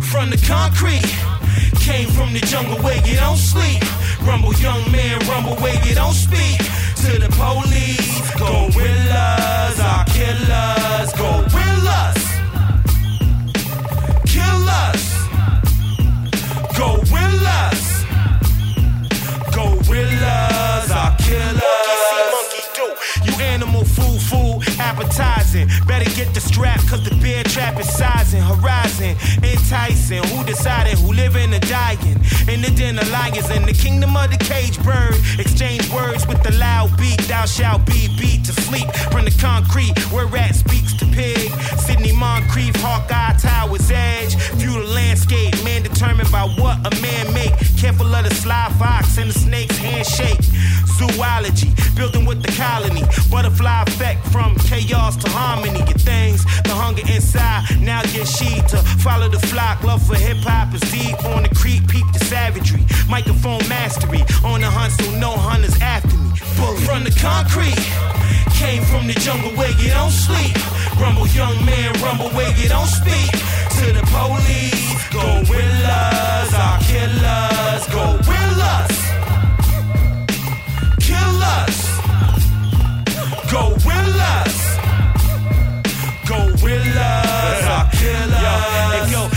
From the concrete, came from the jungle where you don't sleep. Rumble, young man, rumble where you don't speak. To the police, gorillas, our killers, gorillas, kill us, gorillas, gorillas, appetizing. Better get the strap, cause the bear trap is sizing. Horizon, enticing. Who decided who living or dying? In the den of lions, in the kingdom of the cage bird. Exchange words with the loud beat. Thou shalt be beat to sleep. From the concrete, where rat speaks to pig. Sidney Moncrief, Hawkeye Tower's edge. View the landscape, man determined by what a man make. Careful of the sly fox and the snake's handshake. Zoology, building with the colony. Butterfly effect from chaos to harmony. Get things, the hunger inside. Now get she to follow the flock. Love for hip hop is deep on the creek. Peep the savagery. Microphone mastery. On the hunt, so no hunters after me. Bully. From the concrete. Came from the jungle where you don't sleep. Rumble, young man, rumble where you don't speak. To the police, go gorillas, our killers, gorillas, kill us, gorillas, gorillas, our killers. Yo, Hunt is their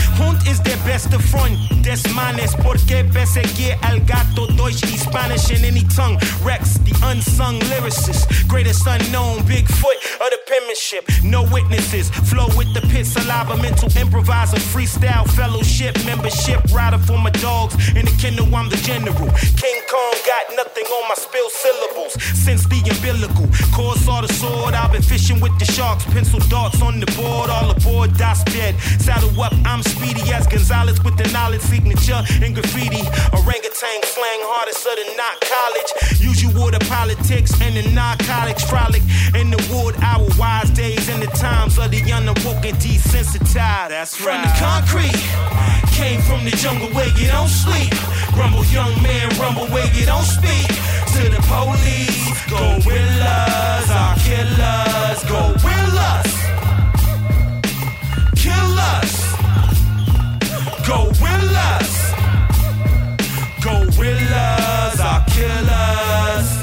best of front. Desmanes, porque perseguir al gato, Deutsch, y Spanish in any tongue. Rex, the unsung lyricist, greatest unknown, Bigfoot of the penmanship. No witnesses, flow with the pit, saliva, mental improviser, freestyle, fellowship, membership, rider for my dogs. In the kennel, I'm the general. King Kong got nothing on my spill syllables since the umbilical. Core saw the sword, I've been fishing with the sharks, pencil darts on the board, all aboard, das dead. Saddle up, I'm speedy as Gonzales with the knowledge signature in graffiti. Orangutan slang hardest of the not college. You water politics and the narcotics frolic in the wood our wise days and the times of the unawoke and desensitized. That's right. From the concrete, came from the jungle where you don't sleep. Rumble, young man, rumble where you don't speak. To the police, gorillas, our killers, gorillas, gorillas, gorillas, our killers.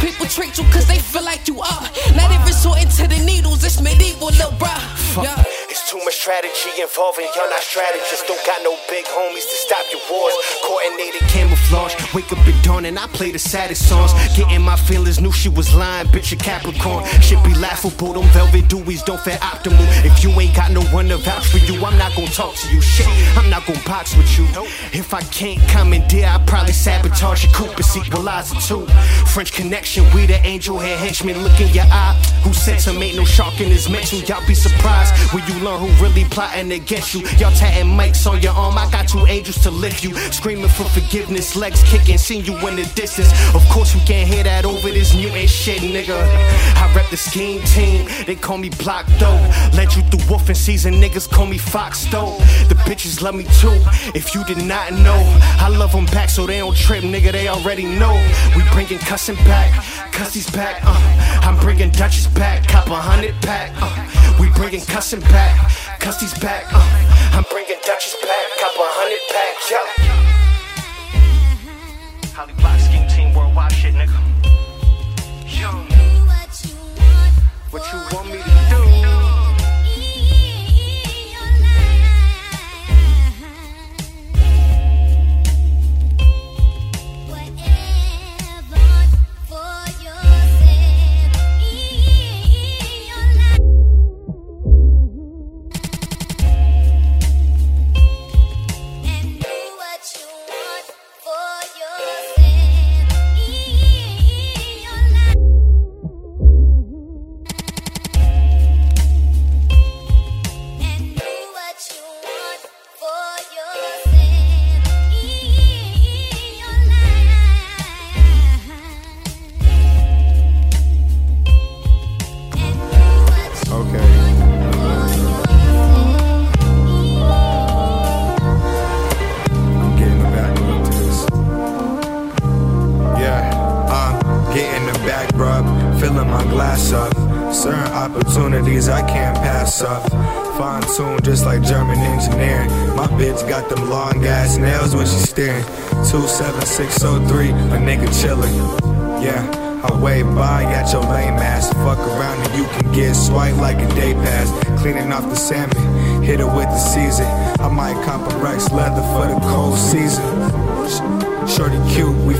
People treat you cause they feel like you up. Not even sorting to the needles, it's medieval, little bruh. Yeah. Strategy involving y'all not strategists. Don't got no big homies to stop your wars. Coordinated camouflage. Wake up at dawn and I play the saddest songs. Getting my feelings, knew she was lying. Bitch, a Capricorn. Shit be laughable. Them velvet dewies don't fare optimal. If you ain't got no one to vouch for you, I'm not gonna talk to you. Shit, I'm not gonna box with you. If I can't commandeer, I probably sabotage your coupe and sequelize it too. French connection, we the angel hair henchman. Look in your eye. Who said some ain't no shark in his mental? Y'all be surprised when you learn who really plotting against you. Y'all tatting mics on your arm. I got two angels to lift you. Screaming for forgiveness, legs kicking, seen you in the distance. Of course, you can't hear that over this mutant shit, nigga. I rep the scheme team. They call me Block though. Let you through wolfing season, niggas call me Fox though. The bitches love me too. If you did not know, I love them back so they don't trip, nigga. They already know. We bringing cussing back, cussies back. Uh. I'm bringing Dutchess back, cop a hundred pack. Uh. We bringing cussing back, cussies back. Uh. I'm bringing Dutchess back, cop a hundred pack. Yo. Holly Block scheme team worldwide shit, nigga. Yo, what you want me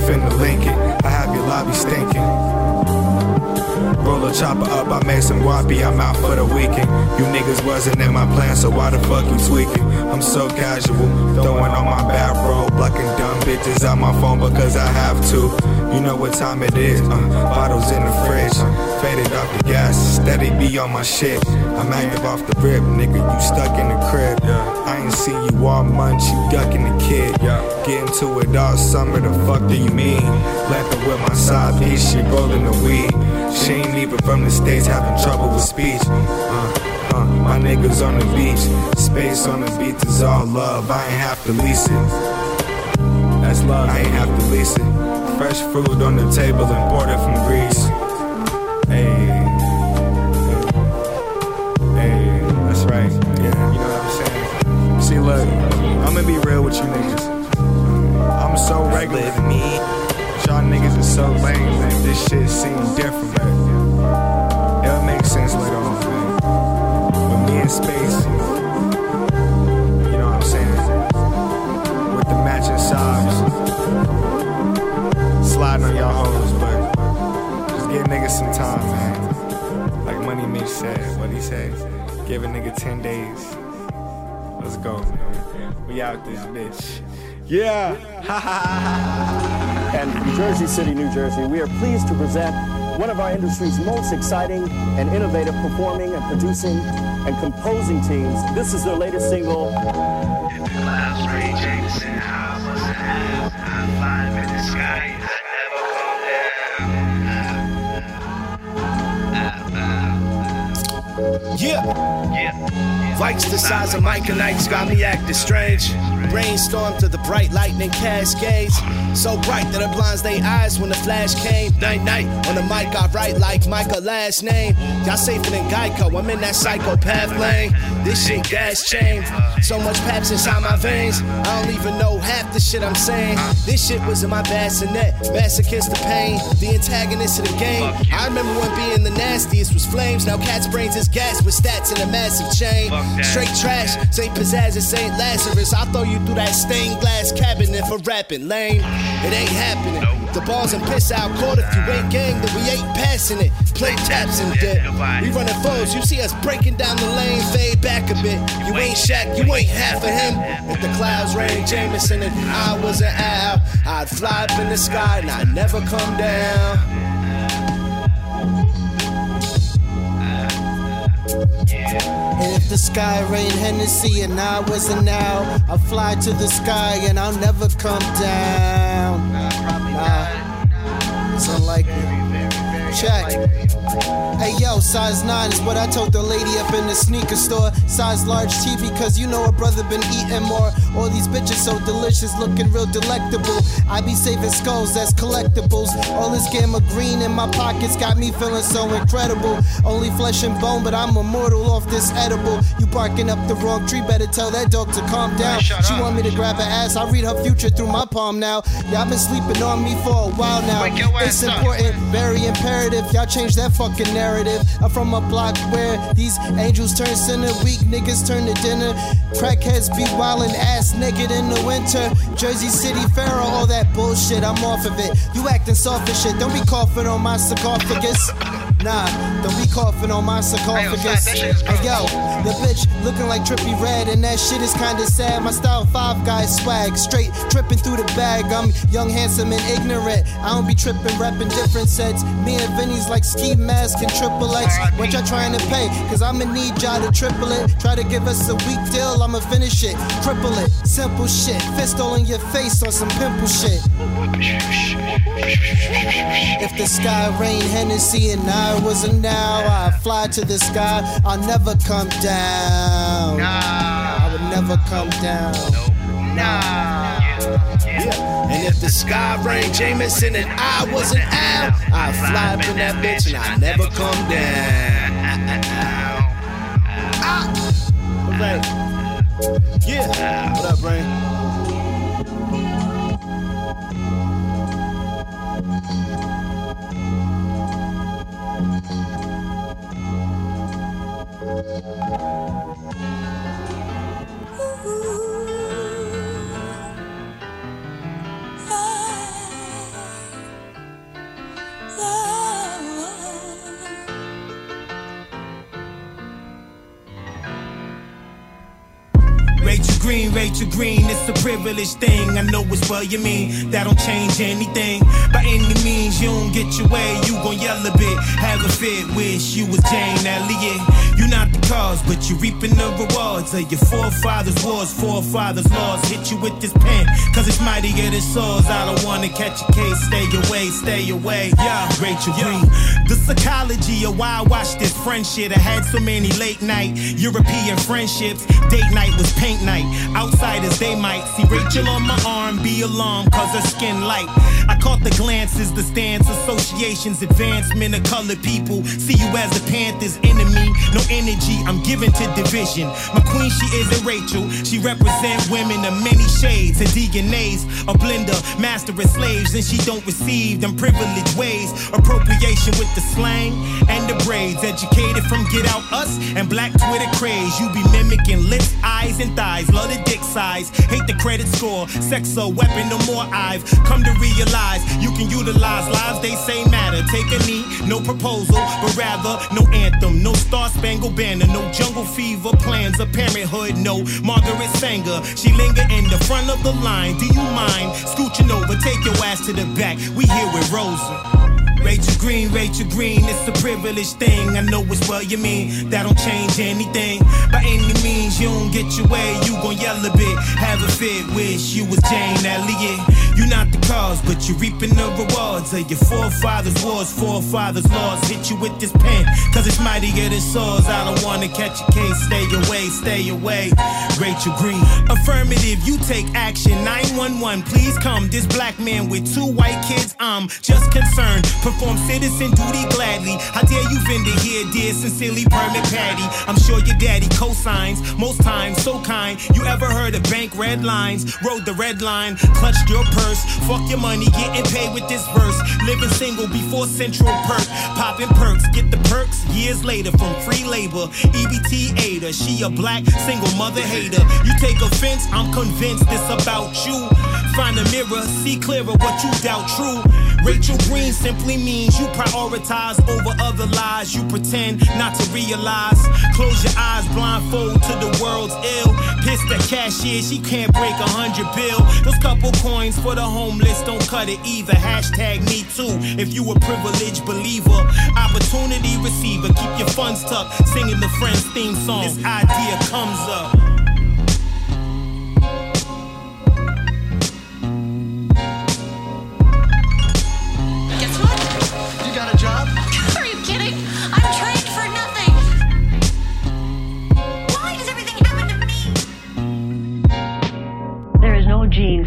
finna link it. I have your lobby stinking. Roll a chopper up, I made some guapi, I'm out for the weekend. You niggas wasn't in my plan, so why the fuck you tweaking? I'm so casual, throwing on my bathrobe, blocking dumb bitches out my phone because I have to. You know what time it is, uh, bottles in the fridge, faded off the gas, steady be on my shit. I'm active off the rip, nigga, you stuck in the crib. I ain't seen you all month, you ducking the kid. Get into it all summer, the fuck do you mean? Laughing with my side piece, she rolling the weed. She ain't even from the States, having trouble with speech. Uh, uh, my niggas on the beach, space on the beach is all love, I ain't have to lease it. That's love, I ain't have to lease it. Fresh food on the table, imported from Greece. Hey, hey, that's right. Yeah, you know what I'm saying. See, look, I'm gonna be real with you niggas. I'm so regular. Me, niggas is so lame, man. This shit seems different. It'll make sense later on, man. But me in space, you know what I'm saying? With the matching socks sliding on y'all hoes, but just give niggas some time, man. Like Money Mitch said, what he said, give a nigga 10 days. Let's go. We out this bitch. Yeah. And Jersey City, New Jersey, we are pleased to present one of our industry's most exciting and innovative performing and producing and composing teams. This is their latest single. Yeah. Yeah. Vikes the size of Mike and Ike's got me acting strange. Brainstorm to the bright lightning cascades. So bright that it blinds they eyes when the flash came. Night night on the mic, I write like Michael last name. Y'all safer than Geico, I'm in that psychopath lane. This shit gas chain. So much paps inside my veins. I don't even know half the shit I'm saying. This shit was in my bassinet. Masochist the pain. The antagonist of the game. I remember when being the nastiest was flames. Now cat's brains is gas with stats in a massive chain. Straight trash. Saint Pizzazz and Saint Lazarus. I'll throw you through that stained glass cabinet for rapping lame. It ain't happening. The balls and piss out court if you ain't gang, then we ain't passing it. Play taps and dip. We running foes, you see us breaking down the lane, fade back a bit. You ain't Shaq, you ain't half of him. If the clouds rain Jameson and I was an owl, I'd fly up in the sky and I'd never come down. If the sky rain Hennessy and I was an owl, I'll fly to the sky and I'll never come down. Nah, it's unlikely. Check. Hey yo, size 9 is what I told the lady up in the sneaker store. Size large TV, cause you know a brother been eating more. All these bitches so delicious, looking real delectable. I be saving skulls as collectibles. All this gamma green in my pockets got me feeling so incredible. Only flesh and bone, but I'm immortal off this edible. You barking up the wrong tree, better tell that dog to calm down. She want me to grab her ass, I read her future through my palm now. Y'all been sleeping on me for a while now. It's important, very imperative. Y'all change that fucking narrative. I'm from a block where these angels turn sinner, weak niggas turn to dinner. Crackheads be wildin' ass naked in the winter. Jersey City Pharaoh, all that bullshit, I'm off of it. You acting soft as shit, don't be coughing on my sarcophagus. Nah, don't be coughing on my sarcophagus. Hey yo, the bitch looking like Trippie Redd, and that shit is kinda sad. My style five guys swag, straight tripping through the bag. I'm young, handsome, and ignorant. I don't be tripping, rapping different sets. Me and Vinny's like ski mask and triple X. What y'all trying to pay? Cause I'ma need y'all to triple it. Try to give us a weak deal, I'ma finish it. Cripple it, simple shit. Fist all in your face on some pimple shit. If the sky rained Hennessy and I was a now, I'd fly to the sky. I'll never come down. Nah. I would never come down. Nah, Yeah. And if the sky rained Jameson and I was an owl, I'd fly up in that bitch and I'd never come down. Ah. Yeah. What up, Brain? Thank you. Rachel Green, Green, it's a privileged thing. I know it's well you mean. That don't change anything. By any means, you don't get your way, you gon' yell a bit. Have a fit, wish you was Jane Elliott. You not the cause, but you reaping the rewards of your forefathers' wars, forefathers' laws. Hit you with this pen, cause it's mightier than swords. I don't wanna catch a case, stay away, stay away. Yeah, Rachel Green. The psychology of why I watched this friendship. I had so many late night European friendships. Date night was paint night. Outsiders, they might see Rachel on my arm, be alarmed, cause her skin light. I caught the glances, the stance, associations, advancement of colored people. See you as a Panther's enemy. No energy, I'm given to division. My queen, she isn't Rachel. She represent women of many shades. And DNA's a blender, master of slaves, and she don't receive them privileged ways. Appropriation with the slang and the braids. Educated from Get Out Us and Black Twitter craze. You be mimicking lips, eyes, and thighs. Love the dick size. Hate the credit score. Sex a weapon, no more I've come to realize you can utilize lives they say matter. Take a knee, no proposal, but rather no anthem, no star spangled banner, no jungle fever plans of parenthood, no Margaret Sanger. She linger in the front of the line. Do you mind scooching over? Take your ass to the back. We here with Rosa. Rachel Green, Rachel Green, it's a privileged thing. I know it's well you mean. That don't change anything. By any means, you don't get your way, you gon' yell a bit. Have a fit, wish you was Jane Elliott. You not the cause, but you reaping the rewards of your forefathers' wars, forefathers' laws. Hit you with this pen, cause it's mightier than swords. I don't wanna catch a case, stay away, stay away. Rachel Green, affirmative, you take action. 911, please come. This black man with two white kids, I'm just concerned. Perform citizen duty gladly. How dare you vendor here, dear, sincerely permit Patty. I'm sure your daddy co-signs, most times so kind. You ever heard of bank red lines? Rode the red line, clutched your purse. Fuck your money, getting paid with this verse. Living single before Central Perk. Popping perks, get the perks years later from free labor. EBT aider, she a black single mother hater. You take offense, I'm convinced this about you. Find a mirror, see clearer what you doubt true. Rachel Green simply means you prioritize over other lies you pretend not to realize. Close your eyes, blindfold to the world's ill. Pissed at cashier, she can't break a hundred bill. Those couple coins for the homeless don't cut it either. Hashtag me too. If you a privileged believer, opportunity receiver, keep your funds tucked. Singing the Friends theme song. This idea comes up.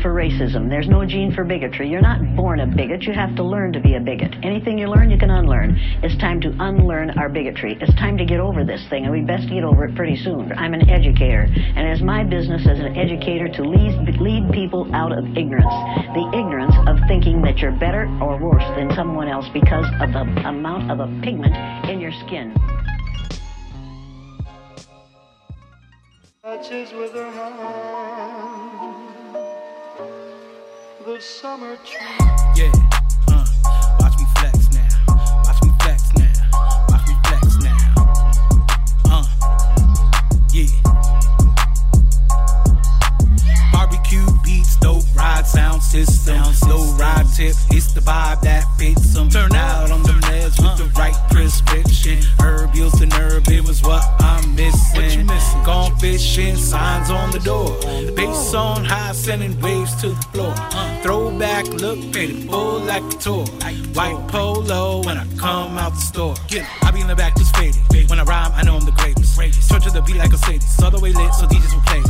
For racism. There's no gene for bigotry. You're not born a bigot. You have to learn to be a bigot. Anything you learn, you can unlearn. It's time to unlearn our bigotry. It's time to get over this thing, and we best get over it pretty soon. I'm an educator, and it's my business as an educator to lead, lead people out of ignorance. The ignorance of thinking that you're better or worse than someone else because of the amount of a pigment in your skin. Touches with her hand the summer tree. Yeah, uh, watch me flex now. Watch me flex now. Watch me flex now. Uh, yeah. Barbecue beats, dope ride sound system. Low ride tip, it's the vibe that fits them. Turn out on the meds with the uh. right prescription. Herb yields the nerve, it was what I'm missing. What you missing? Gone fishing, signs on the door. Bass on high, sending waves to the floor. Uh. Throwback look, painted full like a tour. White polo when I come out the store. Get it. I be in the back just faded. When I rhyme, I know I'm the greatest. Turn to the beat like a Sadie's. All the way lit, so DJs will play.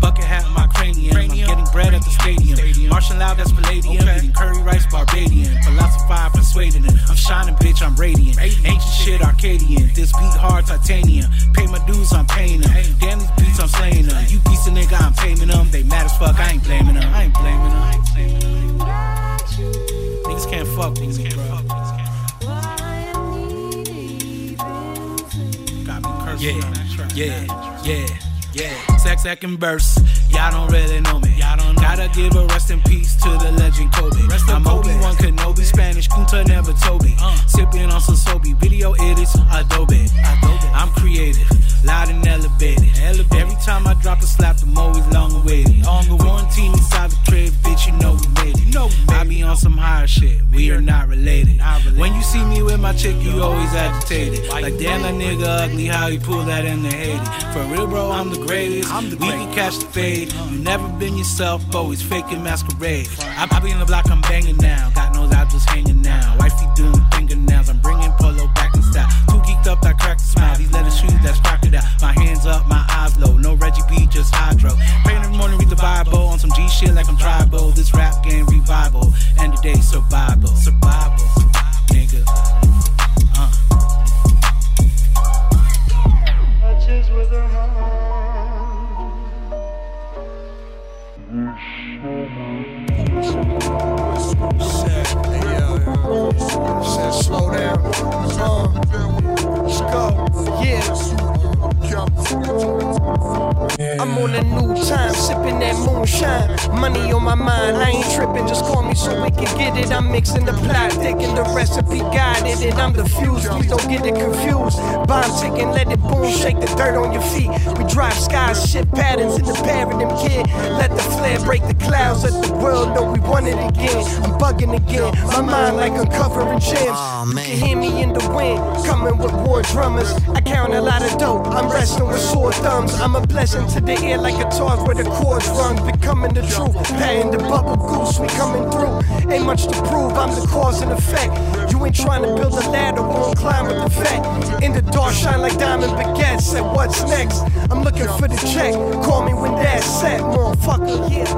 Bucket hat my cranium. I'm getting bread at the stadium. Martial loud, that's Palladium. Eating curry rice, Barbadian. Philosophize, persuading it. I'm shining, bitch, I'm radiant. Ancient shit, Arcadian. This beat hard, titanium. Pay my dues, I'm paying them. Damn these beats, I'm slaying them. You piece of nigga, I'm taming them. They mad as fuck, I ain't blaming them. I ain't blaming them. I ain't blaming them. Niggas can't fuck, niggas can't fuck. Got me cursing Yeah, on that track. yeah, yeah, yeah. Sex second verse. Y'all don't really know me. Y'all don't. Gotta give a rest in peace to the legend Kobe. Rest I'm Kobe. Obi-Wan Kenobi, Spanish, Kunta never Toby. Uh. Sipping on some Sobe, video edits, Adobe. Adobe. I'm creative, loud and elevated. Elevated. Every time I drop a slap, I'm always long awaited. Long awaited. Quarantine inside the crib, bitch, you know we made it. You know we made I be on some higher shit, we are not related. Not related. When you see me with my chick, you always agitated. Like damn, that nigga ugly, how he pull that in the Haiti. For real, bro, I'm the greatest. I'm the we can catch the fade. You never been yourself, always faking masquerade. I, I be in the block, I'm banging now. Got no out just hanging now. Wifey doing fingernails, I'm bringing polo back in style. Too geeked up, that crack the smile. These leather shoes, that's crocodile. My hands up, my eyes low. No Reggie B, just hydro. Pray in the morning, read the Bible on some G shit like I'm tribal. This rap game revival, and the day survival. Survival, nigga. Uh. Mixing the plot, taking be guided and I'm the fuse, please don't get it confused. Bomb ticking, let it boom, shake the dirt on your feet. We drive skies, shift patterns in the paradigm, kid. Let the flare break the clouds, let the world know we won it again. I'm bugging again, my mind like uncovering gems. you can hear me in the wind, coming with war drummers. I count a lot of dope, I'm resting with sore thumbs. I'm a blessing to the ear like a torch where the chords rung, becoming the truth. Patting the bubble goose, we coming through. Ain't much to prove, I'm the cause and effect. You ain't trying to build a ladder, won't climb with the vet. In the dark, shine like diamond baguettes. Said, what's next? I'm looking for the check. Call me when that's set, motherfucker. Yeah.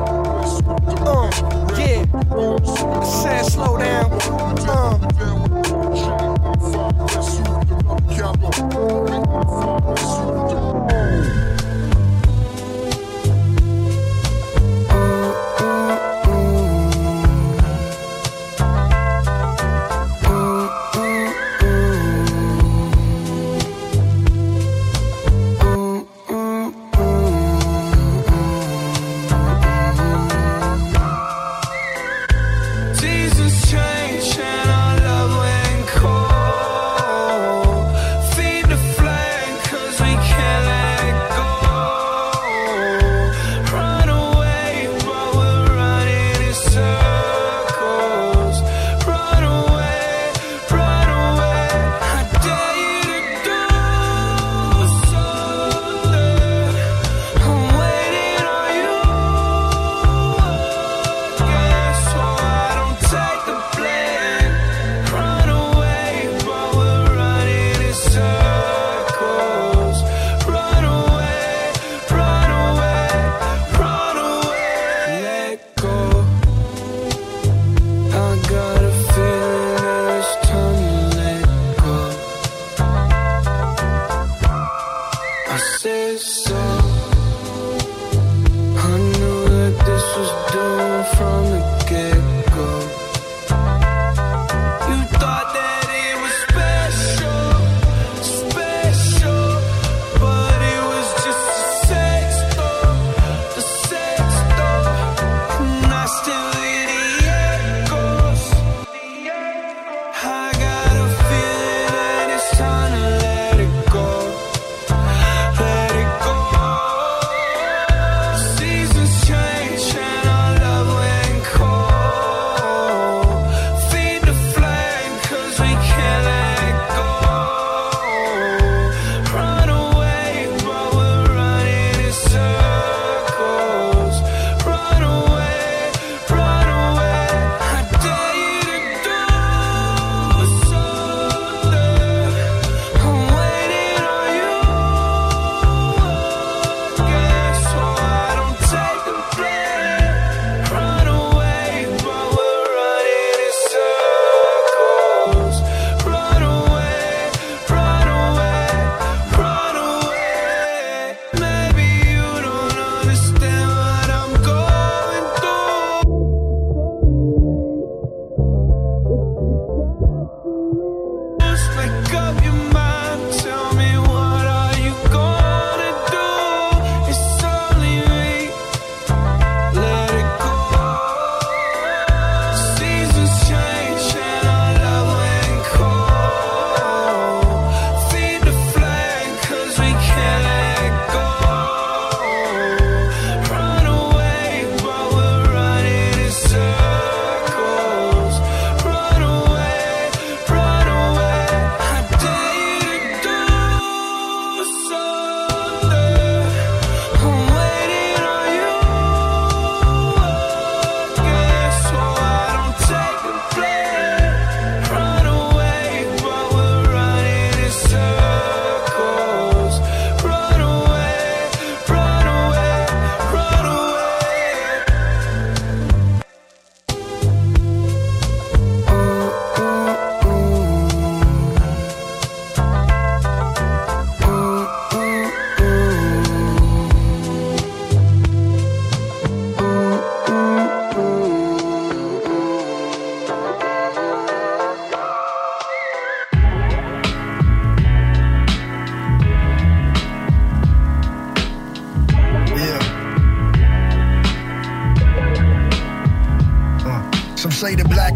Uh, yeah. Said, slow down. Uh.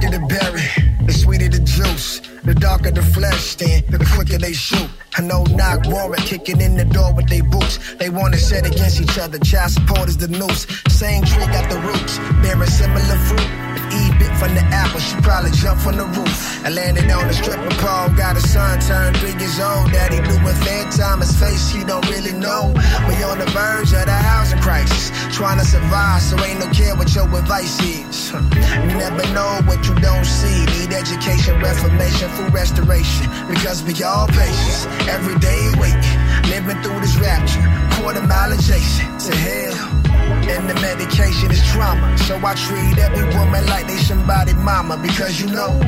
The the berry, the sweeter the juice. The darker the flesh, then the quicker they shoot. I know knock warrant kicking in the door with they boots. They wanna set against each other. Child support is the noose. Same tree got the roots, bearing similar fruit. Eve bit from the apple, she probably jumped from the roof and landed on the stripper pole. Got a son turned three years old. Daddy knew doing fair time. His face he don't really know. We on the verge of the housing crisis, trying to survive. So ain't no care what your advice is. You never know what you don't see. Need education, reformation, food restoration. Because we all patients. Every day waiting, living through this rapture. Quarter mile adjacent to hell. And the medication is trauma. So I treat every woman like they somebody mama. Because you know,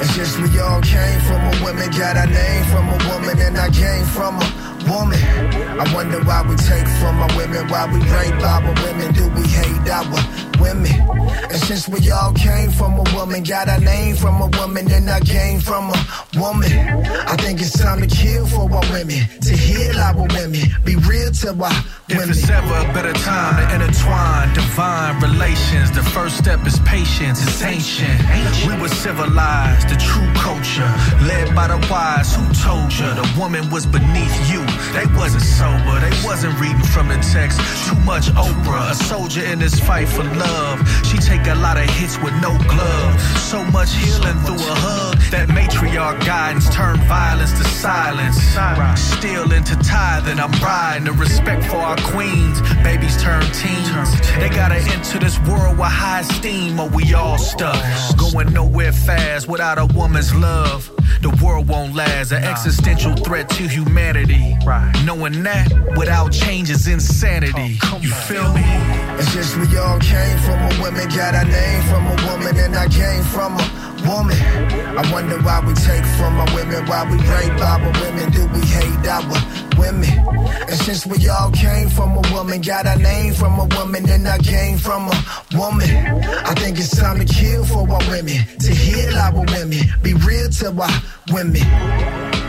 it's just we all came from a woman, got our name from a woman, and I came from a woman. I wonder why we take from our women, why we rape our women, do we hate our women? And since we all came from a woman, got our name from a woman, and I came from a woman. I think it's time to kill for our women, to heal our women, be real to our women. If it's ever a better time to intertwine divine relations, the first step is patience. It's ancient. We were civilized, the true culture, led by the wise who told you the woman was beneath you. They wasn't sober, they wasn't reading from the text. Too much Oprah, a soldier in this fight for love. She take a lot of hits with no glove. So much healing through a hug. That matriarch guidance turned violence to silence. Still into tithing, I'm riding. The respect for our queens. Babies turn teens. They gotta enter this world with high esteem, or we all stuck. Going nowhere fast without a woman's love. The world won't last. An existential threat to humanity. Knowing that without change is insanity. Oh, you feel me? It's just we all came from a woman, got our name from a woman, and I came from a woman. I wonder why we take from our women, why we rape our women, do we hate our women? And since we all came from a woman, got our name from a woman, and I came from a woman. I think it's time to kill for our women, to heal our women, be real to our women.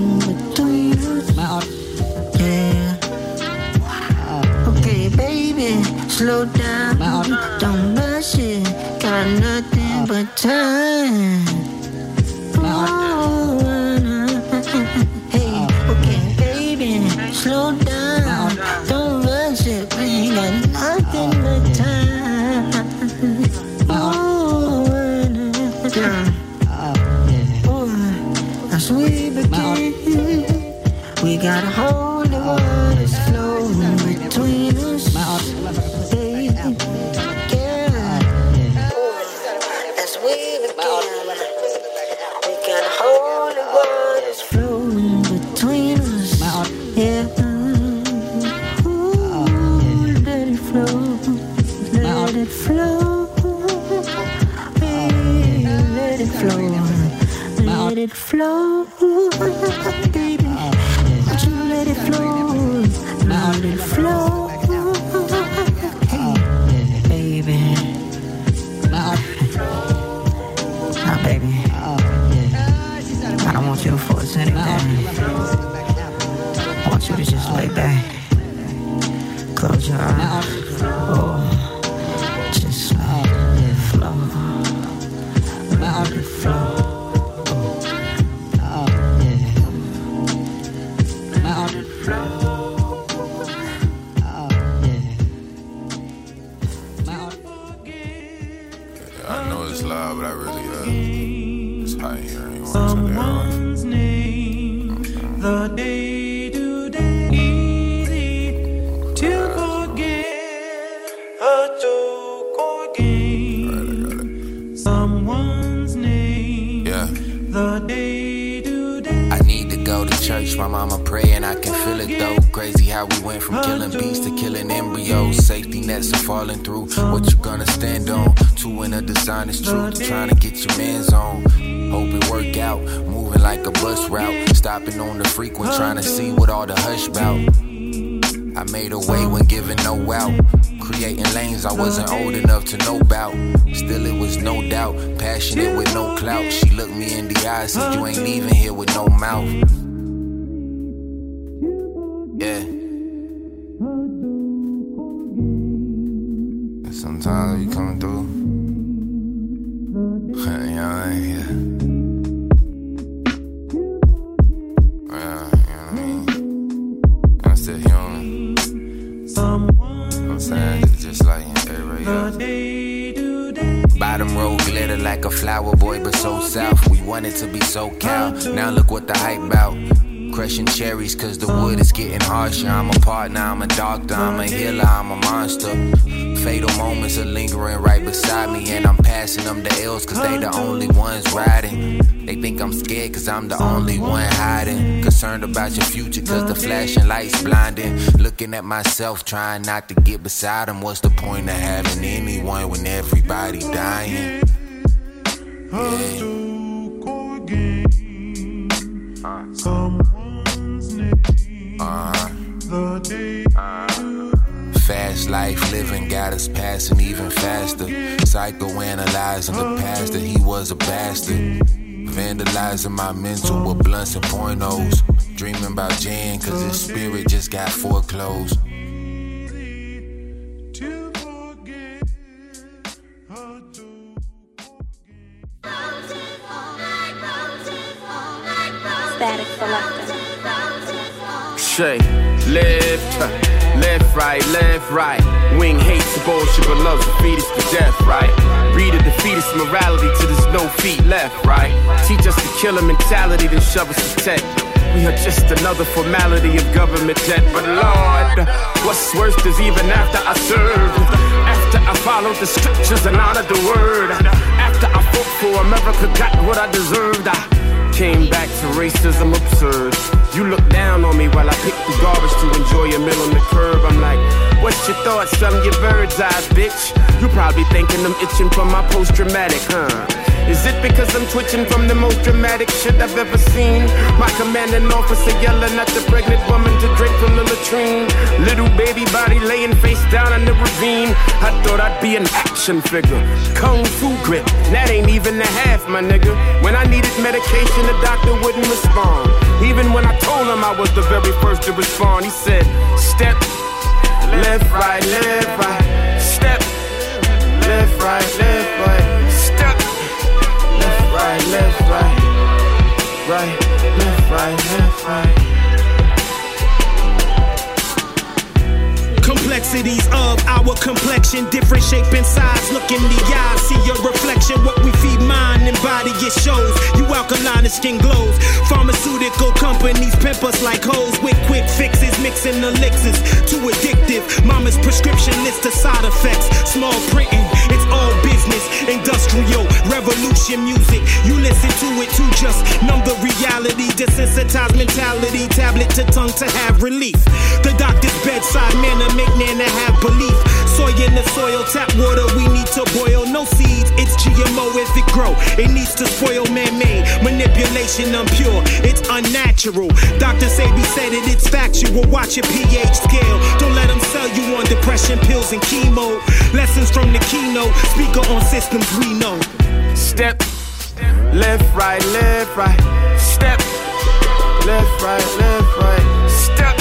Floating between us. Yeah. Okay, baby, slow down. My heart. Don't rush it. Got nothing but time. Flower boy, but so south. We wanted to be so cow. Now look what the hype about. Crushing cherries cause the wood is getting harsher. I'm a partner, I'm a doctor, I'm a healer, I'm a monster. Fatal moments are lingering right beside me, and I'm passing them the L's cause they the only ones riding. They think I'm scared cause I'm the only one hiding. Concerned about your future cause the flashing lights blinding. Looking at myself, trying not to get beside them. What's the point of having anyone when everybody dying? Uh-huh. Fast life living got us passing even faster. Psychoanalyzing the past that he was a bastard. Vandalizing my mental with blunts and pornos. Dreaming about Jan cause his spirit just got foreclosed. Shay, left, left, right, left, right. Wing hates the bullshit, but loves to feed us to death, right? Read the defeatist morality till there's no feet left, right? Teach us the killer mentality, then shove us to tech. We are just another formality of government debt. But Lord, what's worse is even after I served, after I followed the scriptures and honored the word, after I fought for America, got what I deserved. I Came back to racism absurd. You look down on me while I pick the garbage to enjoy a meal on the curb. I'm like, What's your thoughts from your bird's eyes, bitch? You probably thinking I'm itching for my post traumatic, huh? Is it because I'm twitching from the most dramatic shit I've ever seen? My commanding officer yelling at the pregnant woman to drink from the latrine. Little baby body laying face down in the ravine. I thought I'd be an action figure. Kung Fu grip, that ain't even the half, my nigga. When I needed medication, the doctor wouldn't respond. Even when I told him I was the very first to respond, he said, Step, left, right, left, right. Step, left, right, left, right. Right, left, right, right, left, right, left, right. Complexities of our complexion, different shape and size. Look in the eye, see your reflection. What we feed mind and body, it shows. You alkaline and skin glows. Pharmaceutical companies pimp us like hoes with quick fixes, mixing elixirs. Too addictive. Mama's prescription list of side effects. Small printing, business. Industrial revolution music. You listen to it to just numb the reality. Desensitized mentality. Tablet to tongue to have relief. The doctor's bedside manner make Nana have belief. Soy in the soil, tap water we need to boil. No seeds, GMO if it grow. It needs to spoil man-made. Manipulation unpure, it's unnatural. Dr. Sebi said it, it's factual. Watch your pH scale. Don't let them sell you on depression pills and chemo. Lessons from the keynote. Speaker on systems we know. Step, left, right, left, right. Step, left, right, left, right. Step,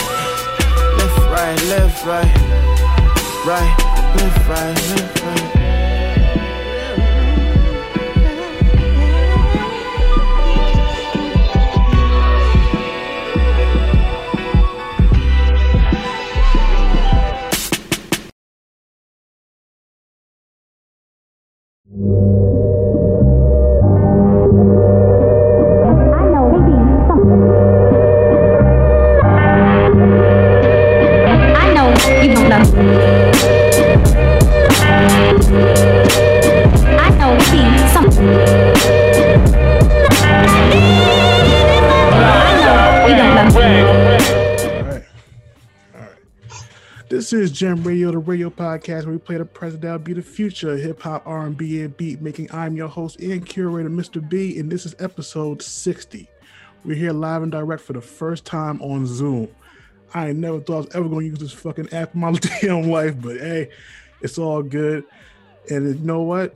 left, right, left, right. Right, left, right, left, right. Gem Radio, the radio podcast where we play the present, that'll be the future, hip hop, R and B, and beat making. I'm your host and curator, Mr. B, and this is episode 60. We're here live and direct for the first time on Zoom. I never thought I was ever going to use this fucking app in my damn life, but hey, it's all good. And you know what?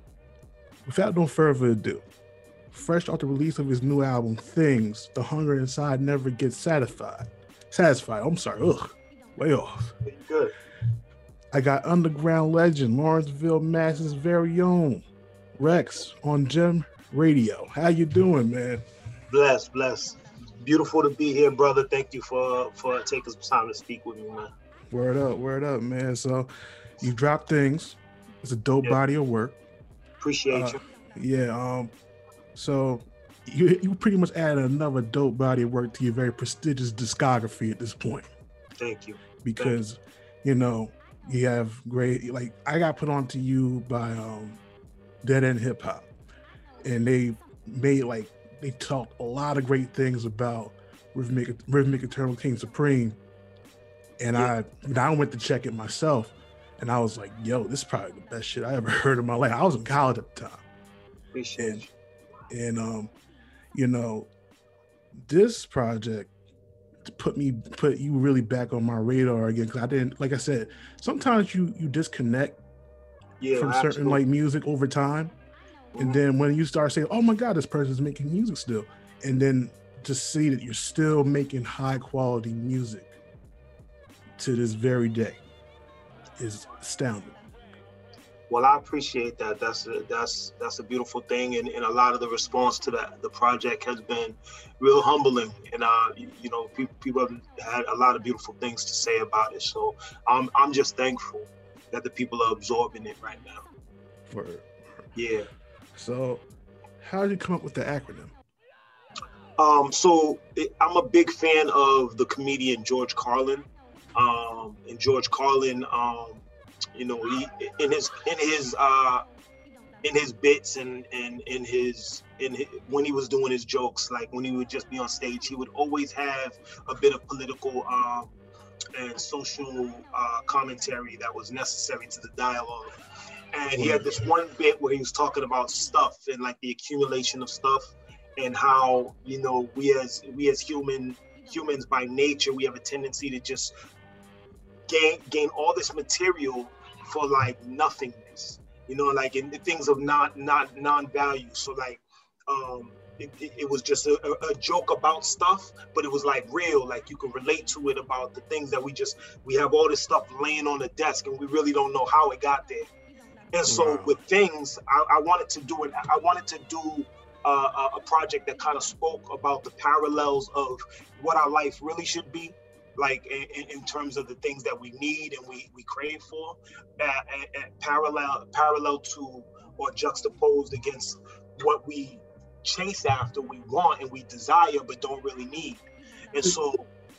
Without no further ado, fresh off the release of his new album, Things, the hunger inside never gets satisfied. Satisfied. I'm sorry. Ugh, way off. Good. I got underground legend Lawrenceville, Mass's very own Reks on Gem Radio. How you doing, man? Bless, bless. Beautiful to be here, brother. Thank you for for taking some time to speak with me, man. Word up, word up, man. So you drop things. It's a dope Yeah. body of work. Appreciate Uh, you. Yeah. Um. So you you pretty much added another dope body of work to your very prestigious discography at this point Thank you. because you know you have great like I got put on to you by um Dead End Hip Hop, and they made like they talked a lot of great things about rhythmic rhythmic eternal king supreme, and I you know, I went to check it myself, and I was like, yo, this is probably the best shit I ever heard in my life. I was in college at the time. Appreciate and, and um, you know, this project put me put you really back on my radar again because I didn't like I said sometimes you you disconnect Yeah, from certain absolutely. like music over time, and then when you start saying, "Oh my God, this person's making music still," and then to see that you're still making high quality music to this very day is astounding. Well, I appreciate that. That's a, that's that's a beautiful thing, and, and a lot of the response to that the project has been real humbling, and uh, you, know, people people have had a lot of beautiful things to say about it. So I'm I'm just thankful that the people are absorbing it right now. For Yeah. so, how did you come up with the acronym? Um, so it, I'm a big fan of the comedian George Carlin, um, and George Carlin, um, you know, he in his in his uh, in his bits and and in his in his, when he was doing his jokes, like when he would just be on stage, he would always have a bit of political um, and social uh, commentary that was necessary to the dialogue. And he had this one bit where he was talking about stuff and like the accumulation of stuff and how you know we as we as human humans by nature we have a tendency to just gain gain all this material for like nothingness. You know like in things of not not non-value. So like um it, it, it was just a, a- joke about stuff but it was like real. Like you can relate to it about the things that we just we have all this stuff laying on the desk and we really don't know how it got there. And so with things I, I wanted to do it. I wanted to do uh, a project that kind of spoke about the parallels of what our life really should be like in, in- terms of the things that we need and we, we crave for uh, and, and parallel parallel to or juxtaposed against what we chase after we want and we desire but don't really need and so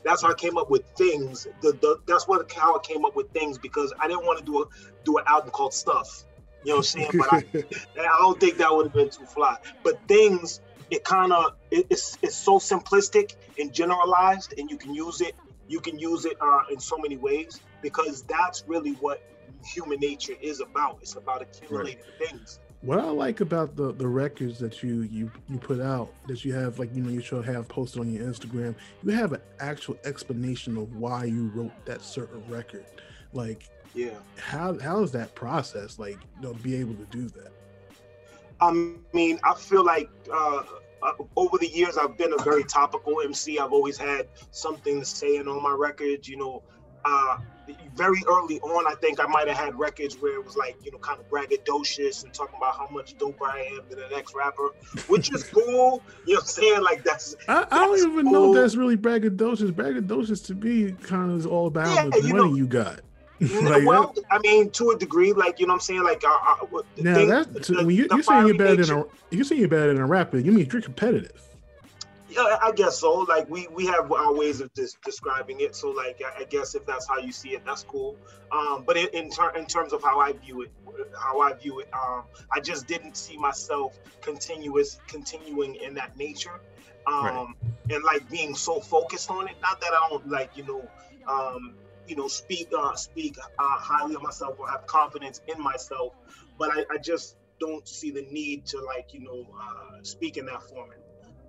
that's how I came up with things. The, the that's what how I came up with things because I didn't want to do a do an album called Stuff. You know what I'm saying? But I, I don't think that would have been too fly. But things, it kind of it, it's it's so simplistic and generalized, and you can use it. You can use it uh, in so many ways because that's really what human nature is about. It's about accumulating things. What I like about the the records that you you you put out that you have like you know you should have posted on your Instagram, you have an actual explanation of why you wrote that certain record. Like Yeah. how how is that process? Like you know, be able to do that. I mean, I feel like uh, over the years I've been a very topical MC. I've always had something to say in all my records. You know, uh, very early on, I think I might have had records where it was like, you know, kind of braggadocious and talking about how much doper I am than the next rapper, which is cool. You know what I'm saying? Like that's I, I don't even know if that's really braggadocious. Braggadocious to me kind of is all about Yeah, money know- you got. like, well, I mean, to a degree, like you know what I'm saying. Like, uh, uh, the now thing- that's the- when you, you're saying you're better than a you're saying you're better than a rapper. You mean you're competitive. Yeah, I guess so. Like we we have our ways of des- describing it. So like I, I guess if that's how you see it, that's cool. Um, but in in, ter- in terms of how I view it, how I view it, um, I just didn't see myself continuous continuing in that nature, um, and like being so focused on it. Not that I don't like you know. Um, you know, speak uh, speak uh, highly of myself or have confidence in myself, but I, I just don't see the need to like you know uh, speak in that format.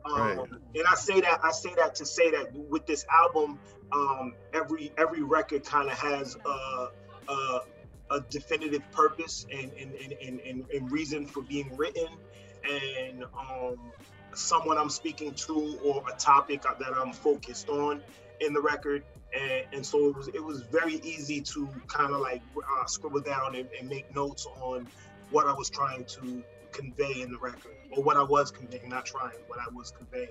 Um, Right. And I say that I say that to say that with this album, um, every every record kind of has a, a, a definitive purpose and and, and, and, and and reason for being written, and um, someone I'm speaking to or a topic that I'm focused on in the record. And, and so it was it was very easy to kind of like uh, scribble down and, and make notes on what I was trying to convey in the record, or what I was conveying, not trying, what I was conveying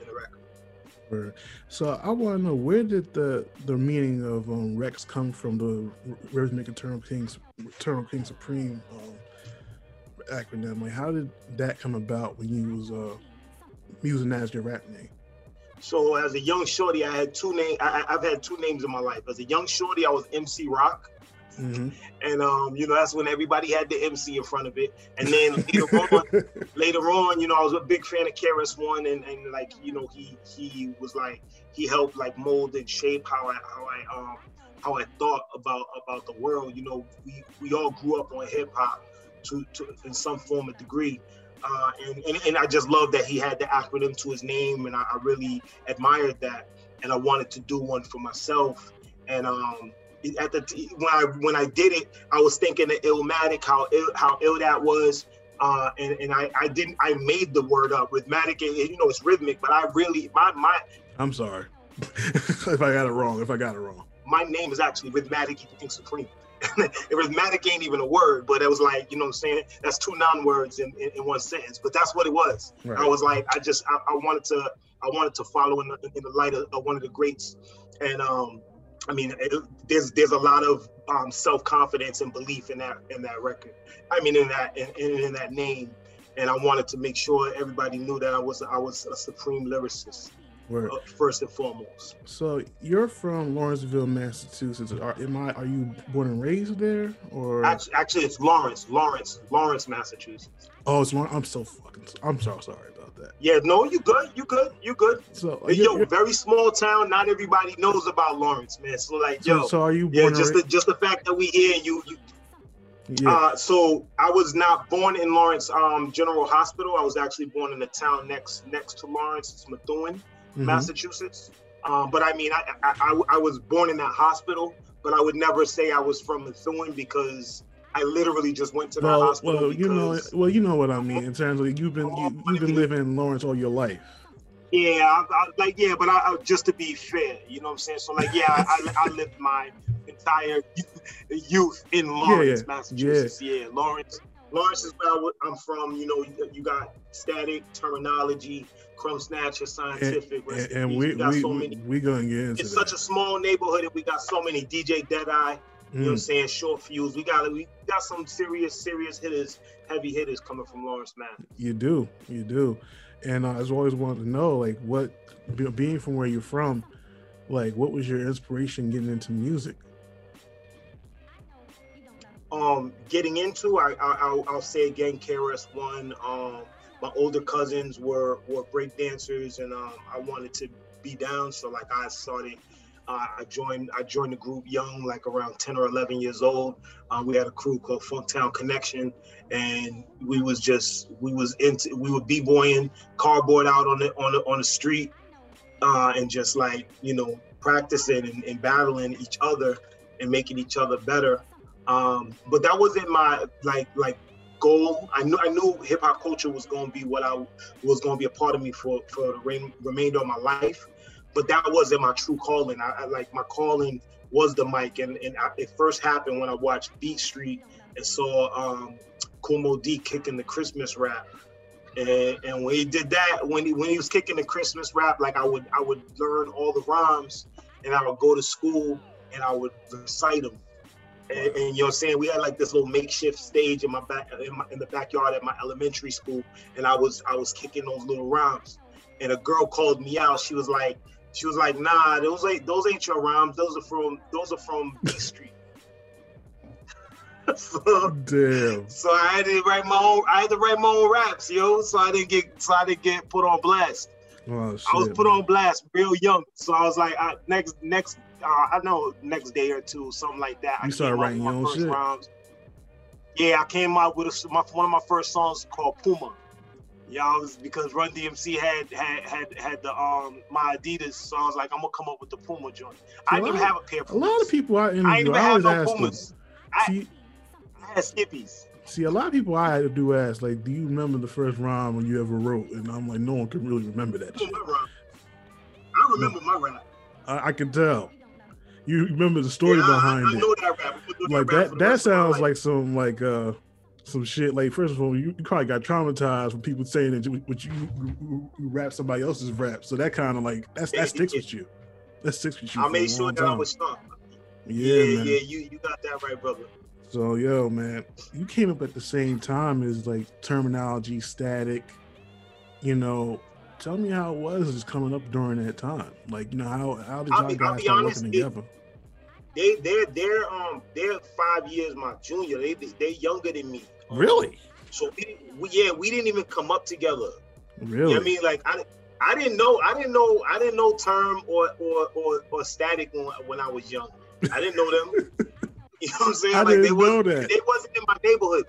in the record. So I want to know where did the the meaning of um, Reks come from? The Rhythmic Eternal Kings Eternal King Supreme um, acronym. Like, how did that come about when you was uh, using that as your rap name? So as a young shorty, I had two names. I've had two names in my life. As a young shorty, I was MC Rock. Mm-hmm. and um, you know that's when everybody had the MC in front of it. And then later on, later on, you know, I was a big fan of KRS One, and, and like you know, he he was like he helped like mold and shape how I how I um how I thought about about the world. You know, we we all grew up on hip hop to, to in some form or degree. Uh, and, and, and I just love that he had the acronym to his name, and I, I really admired that. And I wanted to do one for myself. And um, at the t- when I when I did it, I was thinking of Illmatic, how ill, how ill that was. Uh, and and I, I didn't I made the word up rhythmic and you know it's rhythmic but I really my my I'm sorry if I got it wrong. If I got it wrong. my name is actually rhythmatic you think supreme rhythmatic ain't even a word but it was like you know what I'm saying? That's two non-words in, in, in one sentence but that's what it was. Right. I was like I just I, I wanted to I wanted to follow in the, in the light of, of one of the greats. And um I mean it, there's there's a lot of um, self-confidence and belief in that in that record. I mean in that in, in, in that name. And I wanted to make sure everybody knew that I was I was a supreme lyricist Word. uh, first and foremost So you're from Lawrenceville, Massachusetts. Are am I? Are you born and raised there, or? actually, actually it's Lawrence Lawrence Lawrence Massachusetts Oh, it's Lawrence. I'm so fucking. I'm so sorry about that. Yeah, no, you good, you good, you good. So Hey, you- yo, you- very small town. Not everybody knows about Lawrence, man. So like, yo, so are you Yeah, born just the just the fact that we here, you, you. Yeah. Uh, so I was not born in Lawrence um, General Hospital. I was actually born in the town next next to Lawrence. It's Methuen, Mhm. Massachusetts. Um, but I mean, I, I I I was born in that hospital, but I would never say I was from Methuen because I literally just went to well, hospital. well, you know, well, you know what I mean in terms of you've been you, you've been living in Lawrence all your life. Yeah, I, I, like yeah, but I, just to be fair, you know what I'm saying. So like, yeah, I, lived my entire youth in Lawrence, yeah. Massachusetts. Yeah. Lawrence. Lawrence is where I'm from. You know, you, you got Statik Termanology, crumb snatcher, scientific. and, and we got we, so many. we gonna get into It's that. such a small neighborhood, and we got so many DJ Deadeye. You know what I'm Mm. saying? Shortfyuz. We got we got some serious, serious hitters, heavy hitters coming from Lawrence, man. You do, you do, and uh, I always wanted to know, like, what being from where you're from, like, what was your inspiration getting into music? Um getting into I, I I'll, I'll say again KRS One um my older cousins were were break dancers and um I wanted to be down. So like I started uh, I joined I joined the group young like around 10 or 11 years old. Um, we had a crew called Funktown Connection and we was just we was into we were b-boying cardboard out on the on the on the street uh, and just like you know practicing and, and battling each other and making each other better um, but that wasn't my like like goal. I knew I knew hip hop culture was going to be what I was going to be a part of me for for the remainder of my life. But that wasn't my true calling. I, I like my calling was the mic, and and I, it first happened when I watched Beat Street and saw um, Kool Moe Dee kicking the Christmas rap. And, and when he did that, when he when he was kicking the Christmas rap, like I would I would learn all the rhymes, and I would go to school and I would recite them and, and you know what I'm saying? We had like this little makeshift stage in my back in, my, in the backyard at my elementary school and I was I was kicking those little rhymes. And a girl called me out. She was like she was like nah those ain't those ain't your rhymes. Those are from those are from B Street. So, Damn. so I had to write my own I had to write my own raps yo. So I didn't get so I didn't get put on blast. Oh shit. I was put on blast real young. So I was like I, next next uh, I know next day or two something like that I You started writing your own shit? rhymes. Yeah, I came out with a, my, one of my first songs called Puma. Yeah, I was because Run DMC had had had had the um my Adidas, so I was like, I'm gonna come up with the Puma joint. I didn't even have a pair of A lot of people I interview, I even I, have no ask them. Pumas. I, See, I had Skippies. see, a lot of people I had to do ask, like, do you remember the first rhyme when you ever wrote? And I'm like, no one can really remember that shit. I remember my rhyme. I, I can tell. You remember the story Yeah, behind I, it. that. Like that that my sounds like some like uh some shit like first of all you, you probably got traumatized from people saying that you, but you, you, you rap somebody else's rap so that kind of like that's that sticks with you that sticks with you I made sure that I was sharp. yeah, yeah, man yeah, you you got that right, brother. so yo man you came up at the same time as like Termanology Statik you know tell me how it was just coming up during that time like you know how how did y'all be- guys start working together They they're they're um they're five years my junior. They they're younger than me. really So we, we yeah we didn't even come up together. You know really I mean? Like I, I didn't know I didn't know I didn't know term or or or, or Statik when, when I was young. I didn't know them. you know what I'm saying? I like they know wasn't that. they wasn't in my neighborhood.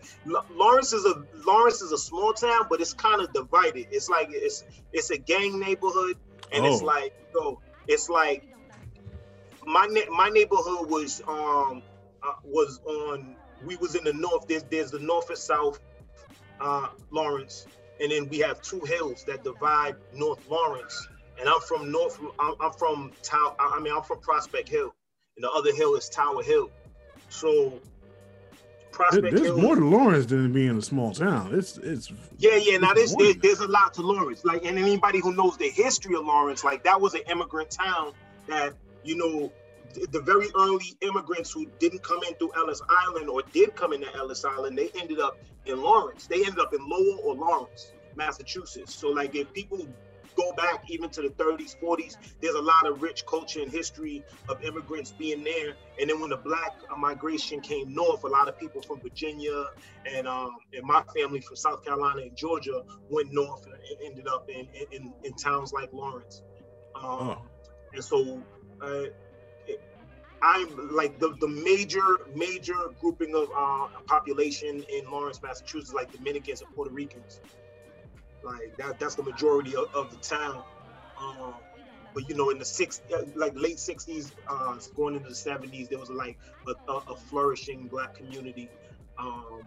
Lawrence is a Lawrence is a small town, but it's kind of divided. It's like it's it's a gang neighborhood, and it's Oh. like so it's like my my neighborhood was um uh, was on we was in the north. There's there's the north and south uh, Lawrence, and then we have two hills that divide North Lawrence. And I'm from North. I'm, I'm from Tower. I mean, I'm from Prospect Hill, and the other hill is Tower Hill. So There- Prospect there's Hill. more to Lawrence than being a small town. It's it's Yeah, yeah. Now It's there's, there's more. there's a lot to Lawrence. Like, and anybody who knows the history of Lawrence, like that was an immigrant town that you know th- the very early immigrants who didn't come in through Ellis Island or did come into Ellis Island, they ended up in Lawrence. They ended up in Lowell or Lawrence, Massachusetts. So like if people go back even to the 30s, 40s, there's a lot of rich culture and history of immigrants being there. And then when the black migration came north, a lot of people from Virginia and um, and my family from South Carolina and Georgia went north and ended up in in, in towns like Lawrence. Um, And so uh, I'm like the, the major major grouping of uh, population in Lawrence, Massachusetts, like Dominicans and Puerto Ricans. Like that that's the majority of, of the town. Um, but you know, in the six uh, like late '60s, uh, going into the '70s, there was like a, a, a flourishing black community um,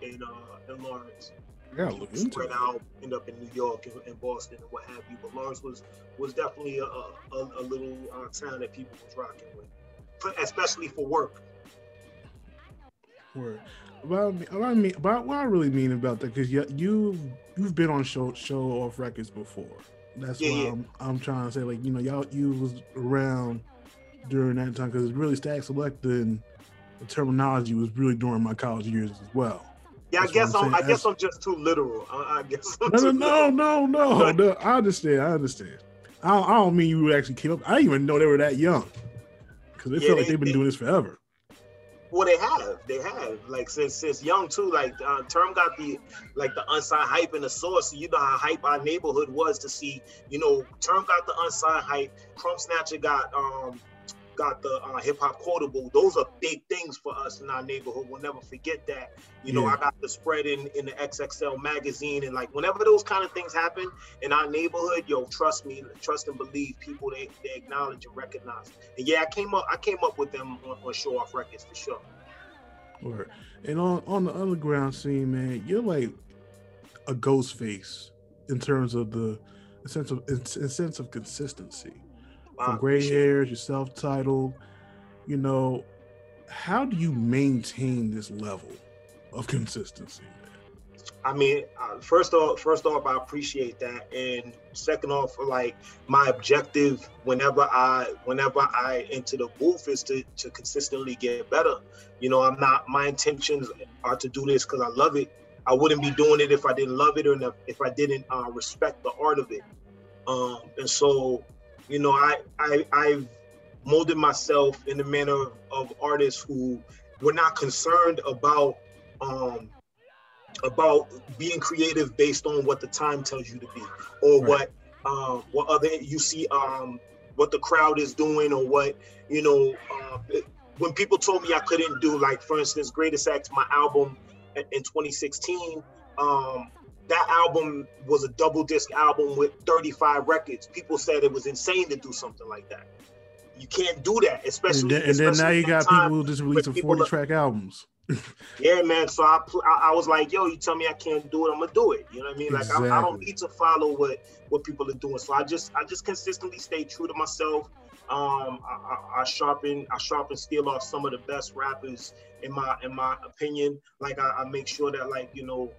in uh, in Lawrence. Gotta look spread out, end up in New York and, and Boston and what have you. But Lawrence was was definitely a, a, a little uh, town that people was rocking with, especially for work. Word. About me, about me, about what I really mean about that, because you you you've been on show show off records before. That's Yeah, why yeah. I'm I'm trying to say like you know y'all you was around during that time because it's really Statik Selektah and the Termanology was really during my college years as well. Yeah, That's I guess I'm I'm, I guess I'm just too literal. I, I guess. I'm No, no, too no, no, no, no. I understand. I understand. I don't, I don't mean you actually came up. I didn't even know they were that young because they Yeah, feel like they- they've been they- doing this forever. Well, they have, they have, like since since young too. Like uh, Term got the like the unsigned hype and the source. So you know how hype our neighborhood was to see. You know, Term got the unsigned hype. Krumbsnatcha got um got the uh, hip hop quotable. Those are big things for us in our neighborhood. We'll never forget that. You know, Yeah. I got the spread in in the XXL magazine, and like whenever those kind of things happen in our neighborhood, yo, trust me, trust and believe. People they, they acknowledge and recognize. And yeah, I came up I came up with them on, on Show Off Records for sure. Word. And on on the underground scene, man, you're like a Ghostface in terms of the, the sense of in, in sense of consistency. From gray hairs, you're self-titled. You know, how do you maintain this level of consistency? I mean, uh, first off, first off, I appreciate that, and second off, like my objective whenever I whenever I enter the booth is to to consistently get better. You know, I'm not. My intentions are to do this because I love it. I wouldn't be doing it if I didn't love it or if- if I didn't uh, respect the art of it. Um, and so, you know, I I I've molded myself in the manner of, of artists who were not concerned about um, about being creative based on what the time tells you to be or what um what other you see um what the crowd is doing or what you know uh, when people told me i couldn't do like for instance Greatest X my album in in 2016 um that album was a double disc album with 35 records people said it was insane to do something like that you can't do that And especially then, and then now you got people who just releasing people 40 are- track albums. yeah, man. So I, pl- I was like, yo, you tell me I can't do it, I'm gonna do it. You know what I mean? Like I, I don't need to follow what what people are doing. So I just I just consistently stay true to myself. Um, I, I, I sharpen I sharpen steel off some of the best rappers in my in my opinion. Like I, I make sure that like you know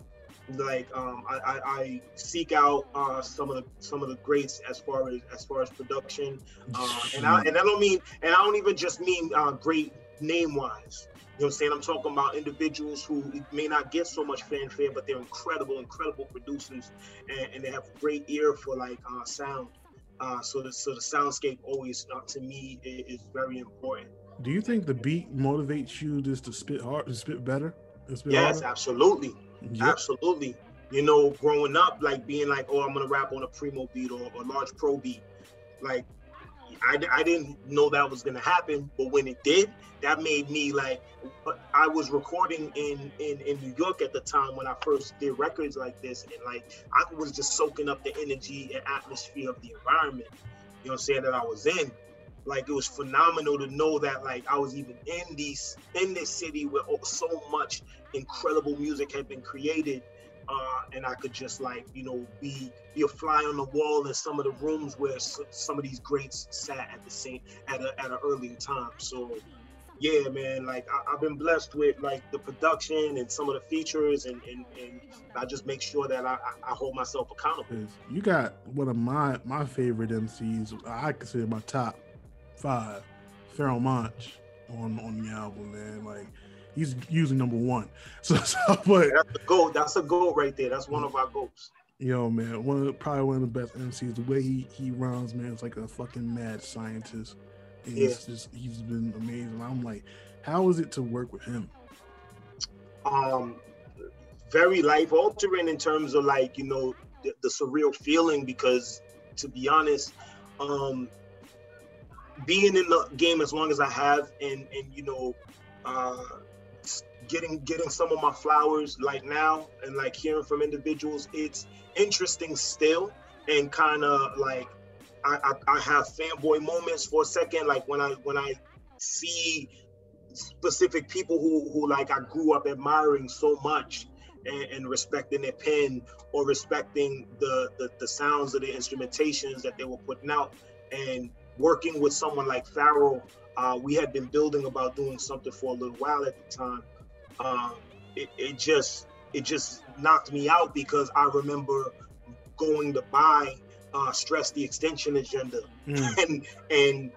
like um, I, I, I seek out uh, some of the some of the greats as far as as far as production, uh, and I and I don't mean and I don't even just mean uh, great name wise. You know what I'm saying? I'm talking about individuals who may not get so much fanfare, but they're incredible, incredible producers, and, and they have a great ear for like uh, sound. Uh, so the so the soundscape always uh, to me is, is very important. Do you think the beat motivates you just to spit hard, to spit better? to spit Yes, harder? absolutely. Yep. Absolutely. You know, growing up, like being like, oh, I'm gonna rap on a primo beat or a large pro beat. Like, I, I didn't know that was gonna happen, but when it did, that made me like, I was recording in, in in New York at the time when I first did records like this, and like I was just soaking up the energy and atmosphere of the environment. You know what I'm saying that I was in like it was phenomenal to know that like I was even in these in this city oh, so much incredible music had been created uh, and I could just like you know be be a fly on the wall in some of the rooms where some of these greats sat at the same at a at an earlier time so yeah man like I, I've been blessed with like the production and some of the features and and, and I just make sure that I, I I hold myself accountable. You got one of my my favorite MCs. I consider my top five, Pharoahe Monch on on the album, man. Like he's usually number one. So, so but that's a goal that's a goal right there that's one of our goals Yo, man, one of the, probably one of the best MCs. The way he he runs, man, it's like a fucking mad scientist. And He's just he's been amazing. I'm like, how is it to work with him? um very life altering in terms of like you know the, the surreal feeling because to be honest um being in the game as long as i have and and you know uh getting getting some of my flowers like now and like hearing from individuals it's interesting still and kind of like I, I i have fanboy moments for a second like when i when i see specific people who who like I grew up admiring so much and, and respecting their pen or respecting the, the the sounds of the instrumentations that they were putting out and working with someone like Pharoahe, uh, we had been building about doing something for a little while at the time. Um, it, it just it just knocked me out because I remember going to buy uh, Stress The Extinction Agenda and and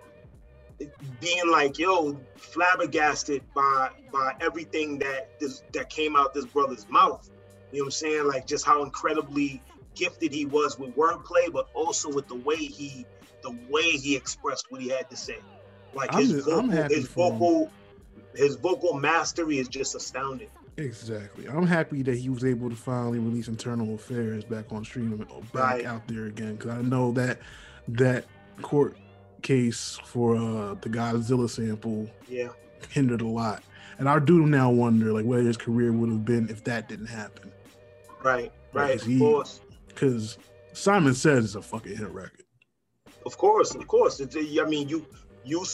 being like, yo, flabbergasted by by everything that this that came out this brother's mouth. You know what I'm saying? Like just how incredibly gifted he was with wordplay, but also with the way he the way he expressed what he had to say. Like I'm his just- vocal, happy his vocal, his vocal mastery is just astounding. Exactly. I'm happy that he was able to finally release Internal Affairs back on stream, back Right. out there again. Because I know that that court case for uh, the Godzilla sample Yeah. hindered a lot, and I do now wonder like where his career would have been if that didn't happen. Right, right, Because of he- course. Because Simon Says is a fucking hit record. Of course, of course. It's, I mean, you you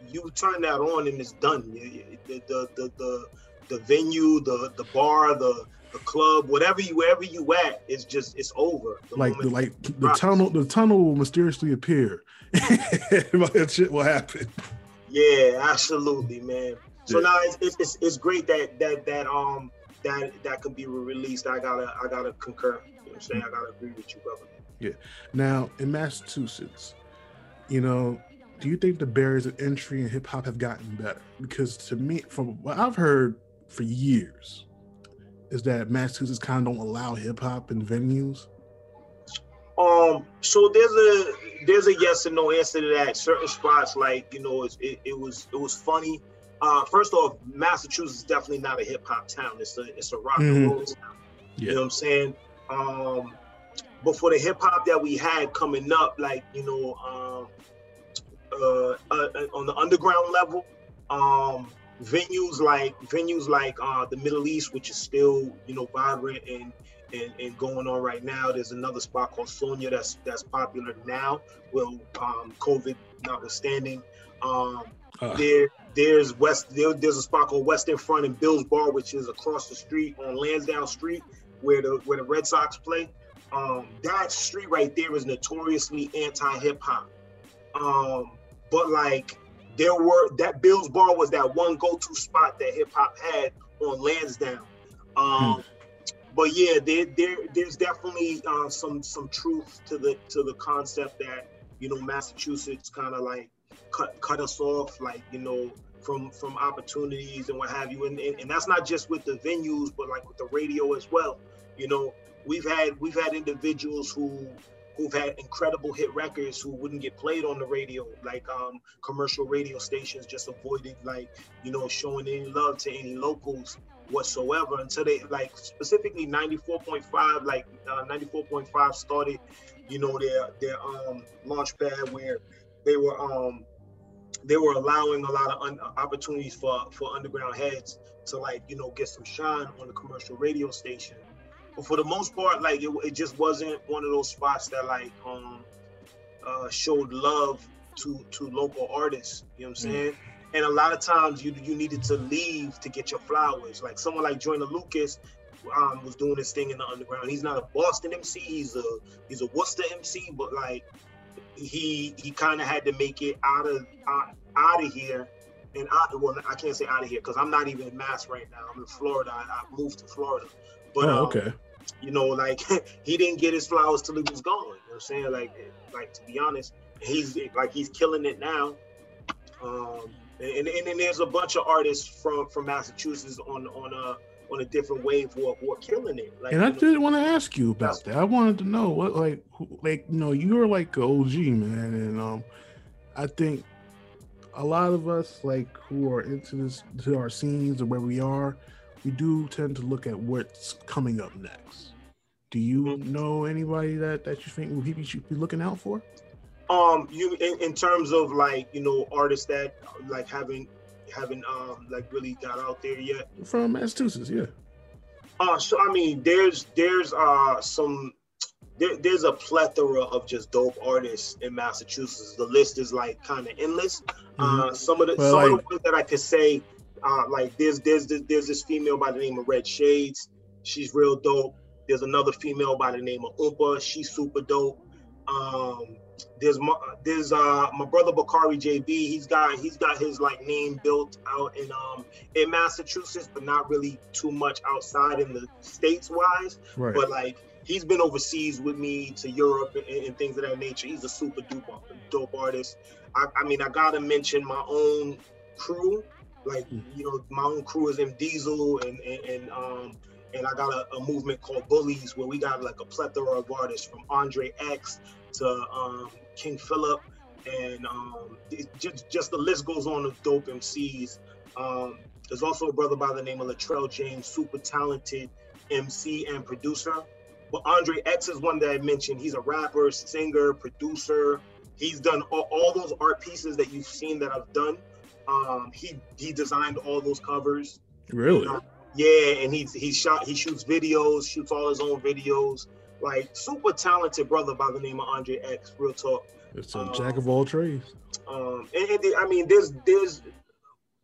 you turn that on and it's done. The the the the, the venue, the the bar, the the club, whatever you wherever you at, it's just it's over. The Like the like the tunnel, the tunnel will mysteriously appear. that shit will happen. Yeah, absolutely, man. So Yeah. now it's, it's it's it's great that that that um that that could be released. I gotta I gotta concur. You know what I'm saying? I gotta agree with you, brother. Yeah. Now in Massachusetts, you know, do you think the barriers of entry in hip hop have gotten better? Because to me, from what I've heard for years, is that Massachusetts kind of don't allow hip hop in venues. Um, so there's a there's a yes and no answer to that. Certain spots, like you know, it's, it, it was it was funny. Uh, first off, Massachusetts is definitely not a hip hop town. It's a it's a rock and Mhm. roll town. You know what I'm saying? Um, but for the hip hop that we had coming up, like you know, um, uh, uh, on the underground level, um, venues like venues like uh, the Middle East, which is still you know vibrant and and, and going on right now. There's another spot called Sonia that's that's popular now. Well, um, COVID notwithstanding, um, Uh. there there's West there, there's a spot called Western Front in Bill's Bar, which is across the street on Lansdowne Street, where the where the Red Sox play. Um, that street right there is notoriously anti hip hop. Um, but like there were that Bill's Bar was that one go to spot that hip hop had on Lansdowne. Um, but yeah, there, there there's definitely uh, some some truth to the to the concept that you know Massachusetts kind of like cut cut us off, like you know from from opportunities and what have you, and, and and that's not just with the venues, but like with the radio as well. You know, we've had we've had individuals who who've had incredible hit records who wouldn't get played on the radio, like um, commercial radio stations just avoided like you know showing any love to any locals whatsoever until they like specifically 94.5 like uh, 94.5 started you know their their um launch pad where they were um they were allowing a lot of un- opportunities for for underground heads to like you know get some shine on the commercial radio station but for the most part like it, it just wasn't one of those spots that like um uh showed love to to local artists you know what i'm saying and a lot of times you you needed to leave to get your flowers. Like someone like Joyner Lucas um, was doing this thing in the underground. He's not a Boston MC. He's a he's a Worcester MC, but like he he kind of had to make it out of out, out of here. And out, well, I can't say out of here because I'm not even in Mass right now. I'm in Florida. I, I moved to Florida, but oh, um, okay. you know, like he didn't get his flowers till he was gone. You know what I'm saying? Like, like to be honest, he's like he's killing it now. Um, and, and then there's a bunch of artists from from Massachusetts on on a on a different wave who are, who are killing it. Like, and I did want to ask you about that. I wanted to know what, like, who, like, you know, you're like a OG man, and um, I think a lot of us, like, who are into this, to our scenes or where we are, we do tend to look at what's coming up next. Do you Mm-hmm. know anybody that that you think we should be looking out for? um you in, in terms of like you know artists that like haven't haven't um like really got out there yet From Massachusetts, yeah. uh so i mean there's there's uh some there, there's a plethora of just dope artists in massachusetts the list is like kind of endless uh Mhm. some of the some of the ones that i could say uh like there's there's there's this female by the name of red shades she's real dope there's another female by the name of Oompa. She's super dope. Um, there's my there's uh my brother Bakari JB. He's got he's got his like name built out in um in Massachusetts, but not really too much outside in the states wise. Right. But like he's been overseas with me to Europe and, and things of that nature. He's a super duper dope artist. I, I mean I gotta mention my own crew. Like you know my own crew is M Diesel and and, and um and I got a, a movement called Bullies where we got like a plethora of artists from Andre X to um, King Philip, and um, just just the list goes on of dope MCs. Um, there's also a brother by the name of Latrell James, super talented MC and producer. But Andre X is one that I mentioned. He's a rapper, singer, producer. He's done all, all those art pieces that you've seen that I've done. Um, he he designed all those covers. Really? Yeah, and he he shot he shoots videos, shoots all his own videos. Like super talented brother by the name of Andre X. Real talk. It's a jack of all trades. Um, and, and I mean, there's there's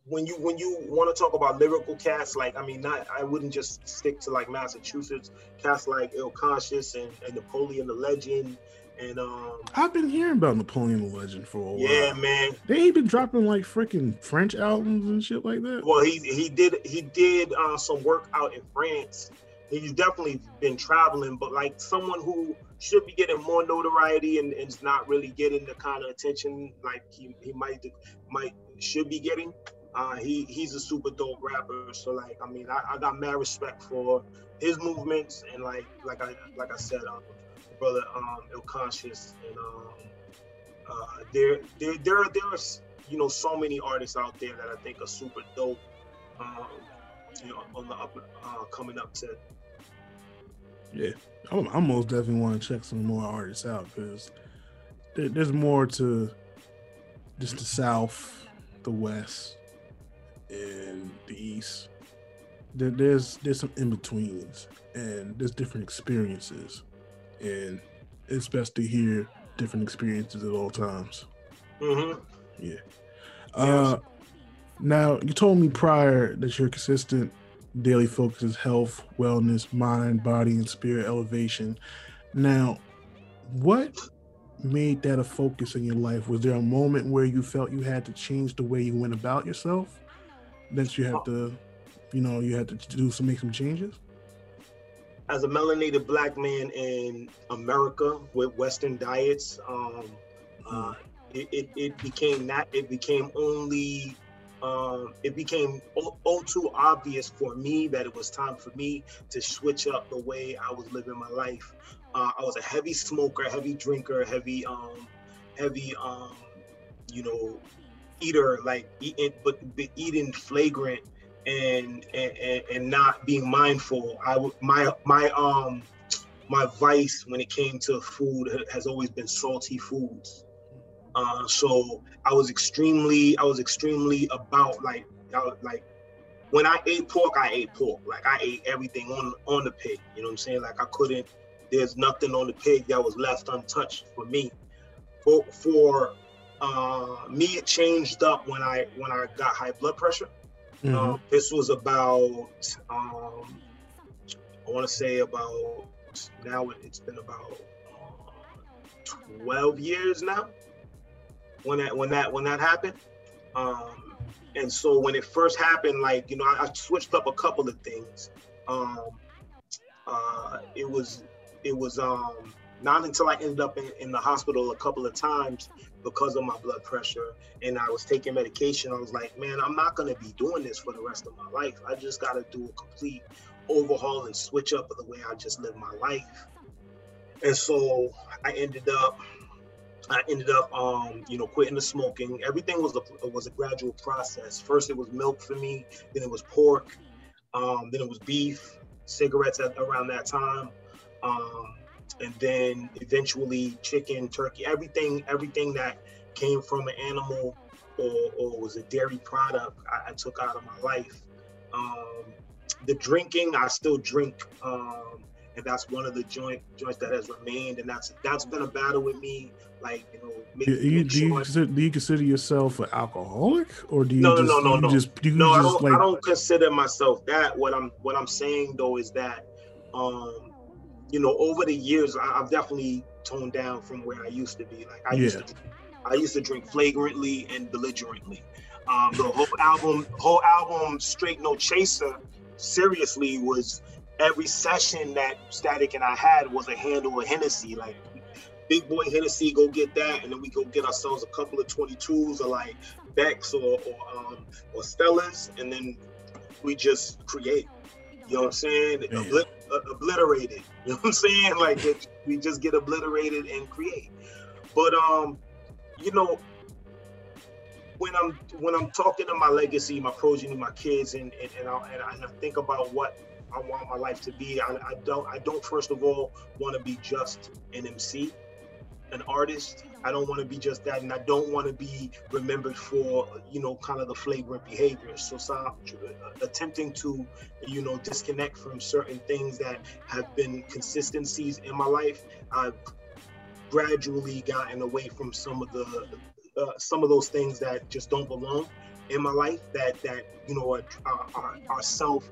when you when you want to talk about lyrical cats, like I mean, not I wouldn't just stick to like Massachusetts cats like Ill Conscious and, and Napoleon the Legend, and um, I've been hearing about Napoleon the Legend for a while. yeah, man. They ain't been dropping like freaking French albums and shit like that. Well, he he did he did uh, some work out in France. He's definitely been traveling, but like someone who should be getting more notoriety and, and is not really getting the kind of attention like he, he might might should be getting. Uh, he he's a super dope rapper. So like I mean I, I got mad respect for his movements and like like I like I said, um, brother um and um uh there there there there's you know so many artists out there that I think are super dope. Um, you know, on the up uh, coming up to Yeah, I'm, I most definitely want to check some more artists out because there, there's more to just the South, the West, and the East. There, there's there's some in betweens, and there's different experiences, and it's best to hear different experiences at all times. Mhm. Yeah. Uh, now you told me prior that your consistent daily focus is health, wellness, mind, body, and spirit elevation. Now, what made that a focus in your life? Was there a moment where you felt you had to change the way you went about yourself? That you had to, you know, you had to do some make some changes. As a melanated black man in America with Western diets, um, uh, it, it, it became that it became only um, it became all, all too obvious for me that it was time for me to switch up the way I was living my life. Uh, I was a heavy smoker, heavy drinker, heavy um, heavy um, you know eater, like eating but, but eating flagrant and, and and not being mindful. I my my um my vice when it came to food has always been salty foods. Uh, so I was extremely I was extremely about like I like when I ate pork, I ate pork. Like I ate everything on on the pig. You know what I'm saying? Like I couldn't. There's nothing on the pig that was left untouched for me. For for uh, me, it changed up when I when I got high blood pressure. Um, this was about um, I want to say about now it- it's been about uh, 12 years now when that when that when that happened. Um and so when it first happened like you know i, I switched up a couple of things. Um uh it was it was um not until I ended up in, in the hospital a couple of times because of my blood pressure and I was taking medication. I was like, man, I'm not gonna be doing this for the rest of my life. I just gotta do a complete overhaul and switch up of the way I just live my life. And so I ended up I ended up, um, you know, quitting the smoking. Everything was a was a gradual process. First, it was milk for me. Then it was pork. Um, then it was beef, cigarettes at around that time, um, and then eventually chicken, turkey, everything, everything that came from an animal or, or was a dairy product, I, I took out of my life. Um, the drinking, I still drink. Um, and that's one of the joint joints that has remained, and that's that's been a battle with me. Like you know, make, Do you, make do, you consider, do you consider yourself an alcoholic, or do you no, just no, no, you no, just no. I just don't. like I don't consider myself that. What I'm what I'm saying though is that, um, you know, over the years, I, I've definitely toned down from where I used to be. Like I used to, I used to drink flagrantly and belligerently. Um, the whole album, whole album, Straight No Chaser, seriously was every session that Statik and I had was a handle of Hennessy. Like big boy Hennessy, go get that, and then we go get ourselves a couple of 22s or like Becks or or, um, or Stellas, and then we just create. You know what I'm saying? Obli- uh, obliterated. You know what I'm saying? Like it, we just get obliterated and create. But um, you know, when I'm when I'm talking to my legacy, my progeny, my kids, and and, and, I, and I and I think about what I want my life to be, I, I don't I don't first of all want to be just an MC, an artist. I don't want to be just that, and I don't want to be remembered for you know kind of the flagrant behavior. So, some attempting to you know disconnect from certain things that have been consistencies in my life. I've gradually gotten away from some of the uh, some of those things that just don't belong in my life that that you know are, are, are self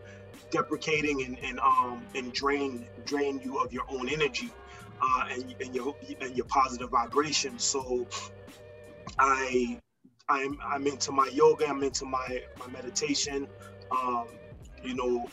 deprecating and, and um and drain drain you of your own energy uh and, and your and your positive vibration so i i'm i'm into my yoga i'm into my my meditation um you know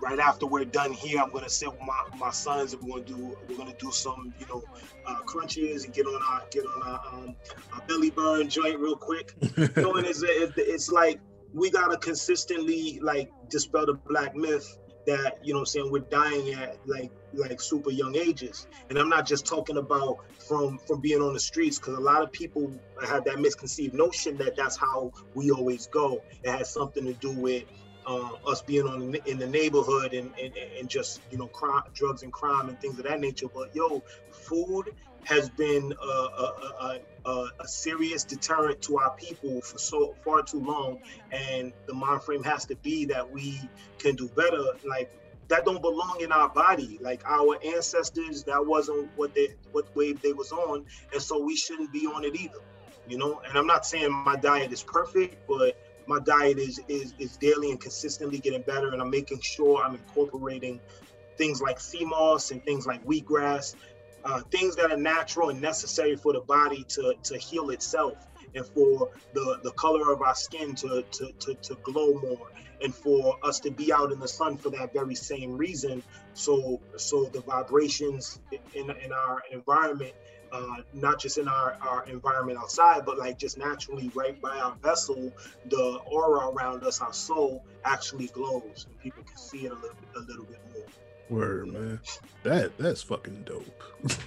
right after we're done here, I'm gonna sit with my, my sons and we're gonna do we're gonna do some you know uh, crunches and get on our get on our, um, our belly burn joint real quick. you know, and it's, it, it's like we gotta consistently like dispel the black myth that you know I'm saying we're dying at like like super young ages and i'm not just talking about from from being on the streets because a lot of people have that misconceived notion that that's how we always go it has something to do with uh, us being on in the neighborhood and, and and just you know crime, drugs and crime and things of that nature. But yo, food has been a, a, a, a, serious deterrent to our people for so far too long, and the mind frame has to be that we can do better. Like that don't belong in our body. Like our ancestors, that wasn't what they what wave they was on, and so we shouldn't be on it either. You know, and I'm not saying my diet is perfect, but my diet is is is daily and consistently getting better, and I'm making sure I'm incorporating things like sea moss and things like wheatgrass, uh, things that are natural and necessary for the body to to heal itself, and for the the color of our skin to to to, to glow more, and for us to be out in the sun for that very same reason. So so the vibrations in in our environment uh, not just in our, our environment outside, but like just naturally right by our vessel, the aura around us, our soul actually glows and people can see it a little, a little bit more. Word, man. That that's fucking dope.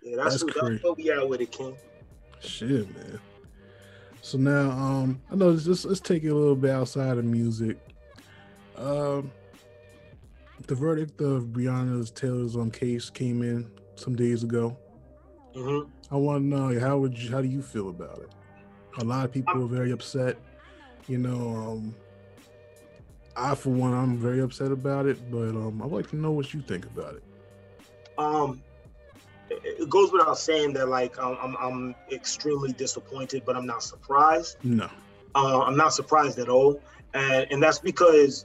Yeah, that's, That's what, crazy. that's what we out with it, King. Shit, man. So now, um, I know let's let's, let's take it a little bit outside of music. Um, the verdict of Breonna's Taylor's on case came in some days ago. Mhm. I want to know how would you, how do you feel about it? A lot of people are very upset. You know, um, I for one, I'm very upset about it. But um, I'd like to know what you think about it. Um, it, goes without saying that like um, I'm, I'm extremely disappointed, but I'm not surprised. No, Uh, I'm not surprised at all, and and that's because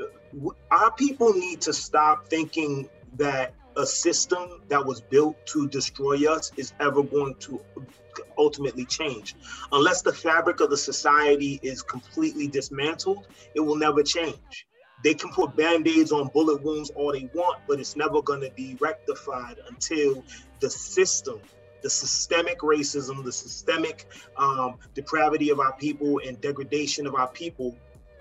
uh, our people need to stop thinking that a system that was built to destroy us is ever going to ultimately change. Unless the fabric of the society is completely dismantled, it will never change. they can put band-aids on bullet wounds all they want, but it's never gonna be rectified until the system, the systemic racism, the systemic um, depravity of our people and degradation of our people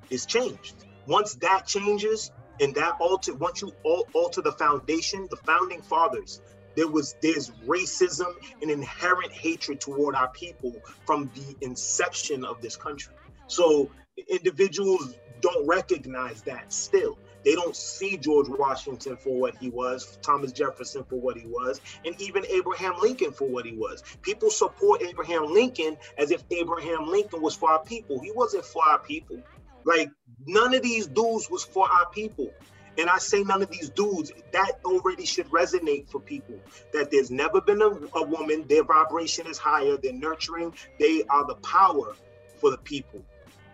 is changed. Once that changes and that alter, once you alter the foundation, the founding fathers, there was there's racism and inherent hatred toward our people from the inception of this country. So individuals don't recognize that still. They don't see George Washington for what he was, Thomas Jefferson for what he was, and even Abraham Lincoln for what he was. People support Abraham Lincoln as if Abraham Lincoln was for our people. He wasn't for our people. Like none of these dudes was for our people. And I say none of these dudes, that already should resonate for people. That there's never been a, a woman, their vibration is higher, they're nurturing, they are the power for the people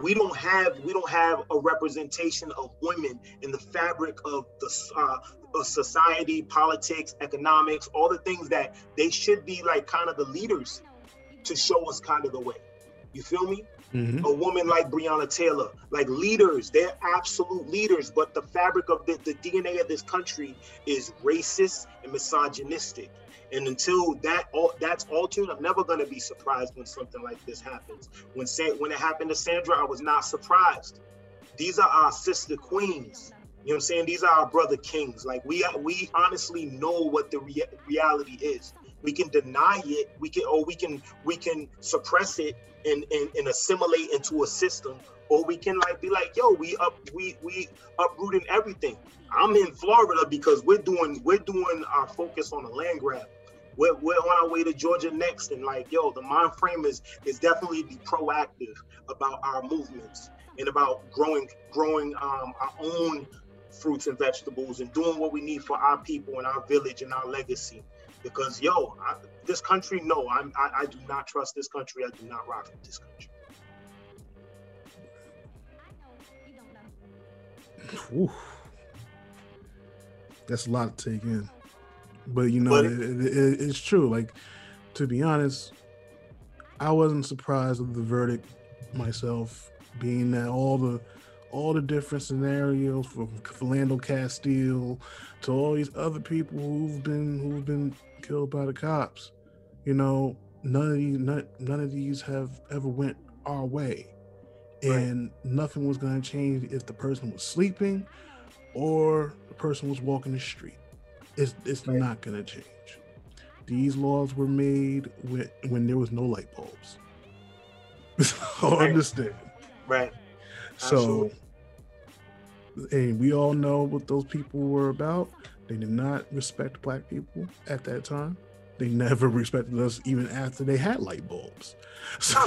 we don't have we don't have a representation of women in the fabric of the uh, of society, politics, economics, all the things that they should be like kind of the leaders to show us kind of the way. You feel me? Mhm. A woman like Breonna Taylor, like leaders, they're absolute leaders, but the fabric of the, the DNA of this country is racist and misogynistic. And until that all that's altered, I'm never gonna be surprised when something like this happens. When Sa- when it happened to Sandra, I was not surprised. These are our sister queens. You know what I'm saying? These are our brother kings. Like we we honestly know what the rea- reality is. We can deny it. We can or we can we can suppress it and, and and assimilate into a system, or we can like be like, yo, we up we we uprooting everything. I'm in Florida because we're doing we're doing our focus on the land grab. We're, we're on our way to Georgia next, and like, yo, the mind frame is is definitely be proactive about our movements and about growing growing um, our own fruits and vegetables and doing what we need for our people and our village and our legacy. Because yo, I, this country, no, I'm, I I do not trust this country. I do not rock with this country. Oof. That's a lot to take in. But you know, But- it, it, it- it's true. Like, to be honest, I wasn't surprised with the verdict myself, being that all the all the different scenarios from Philando Castile to all these other people who've been who've been killed by the cops. You know, none of these none, none of these have ever went our way. And nothing was gonna change if the person was sleeping or the person was walking the street. It's it's not gonna change. These laws were made when when there was no light bulbs. so Right. understand. Right. So, and we all know what those people were about. They did not respect black people at that time. They never respected us even after they had light bulbs. So,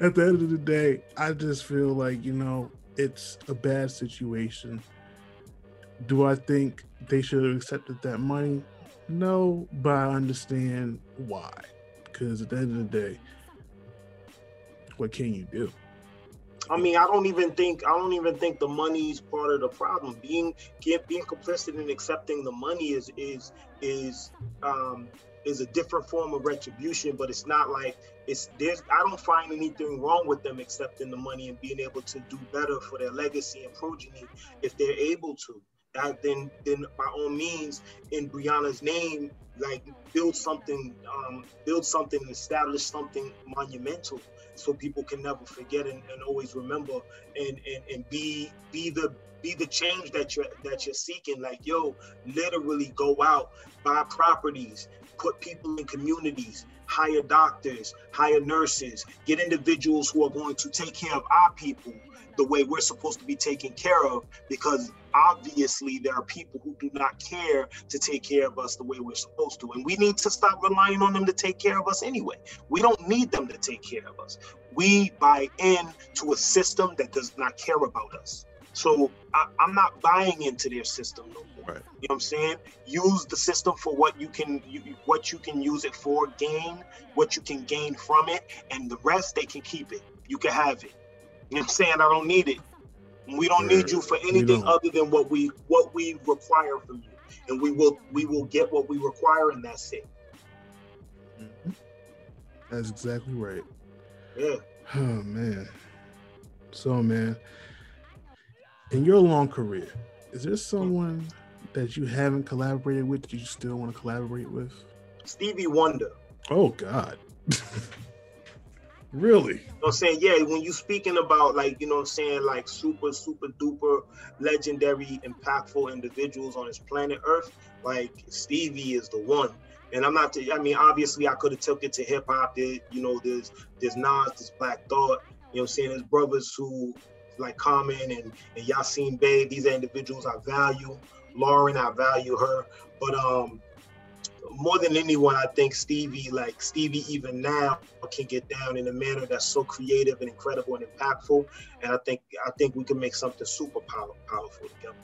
at the end of the day, I just feel like, you know, it's a bad situation. Do I think they should have accepted that money? No, but I understand why. Because at the end of the day, what can you do? I mean, I don't even think I don't even think the money's part of the problem. Being get, being complicit in accepting the money is is is um is a different form of retribution, but it's not like it's there's I don't find anything wrong with them accepting the money and being able to do better for their legacy and progeny if they're able to. That then then by all means in Breonna's name, like build something, um, build something, establish something monumental so people can never forget and, and always remember and, and and be be the be the change that you're that you're seeking. Like yo literally go out buy properties put people in communities hire doctors hire nurses get individuals who are going to take care of our people the way we're supposed to be taken care of because obviously there are people who do not care to take care of us the way we're supposed to. And we need to stop relying on them to take care of us anyway. We don't need them to take care of us. We buy in to a system that does not care about us. So I, i'm not buying into their system no more. Right. you know what i'm saying? Use the system for what you can you, what you can use it for gain what you can gain from it and the rest they can keep it. You can have it. You know what i'm saying? I don't need it we don't need you for anything other than what we what we require from you and we will we will get what we require and that's it mm-hmm. That's exactly right. yeah Oh man. So man, in your long career, is there someone that you haven't collaborated with that you still want to collaborate with? Stevie Wonder. Oh God. really? You know what I'm saying? Yeah, when you're speaking about like, you know what I'm saying, like super, super duper legendary, impactful individuals on this planet Earth, like Stevie is the one. And I'm not I mean, obviously I could have took it to hip hop. There, you know, there's there's Nas, there's Black Thought, you know what I'm saying? There's brothers who like Common and, and Yasin Bey, these are individuals I value. Lauren, I value her. But um more than anyone, I think Stevie, like Stevie, even now can get down in a manner that's so creative and incredible and impactful. And I think I think we can make something super power, powerful together.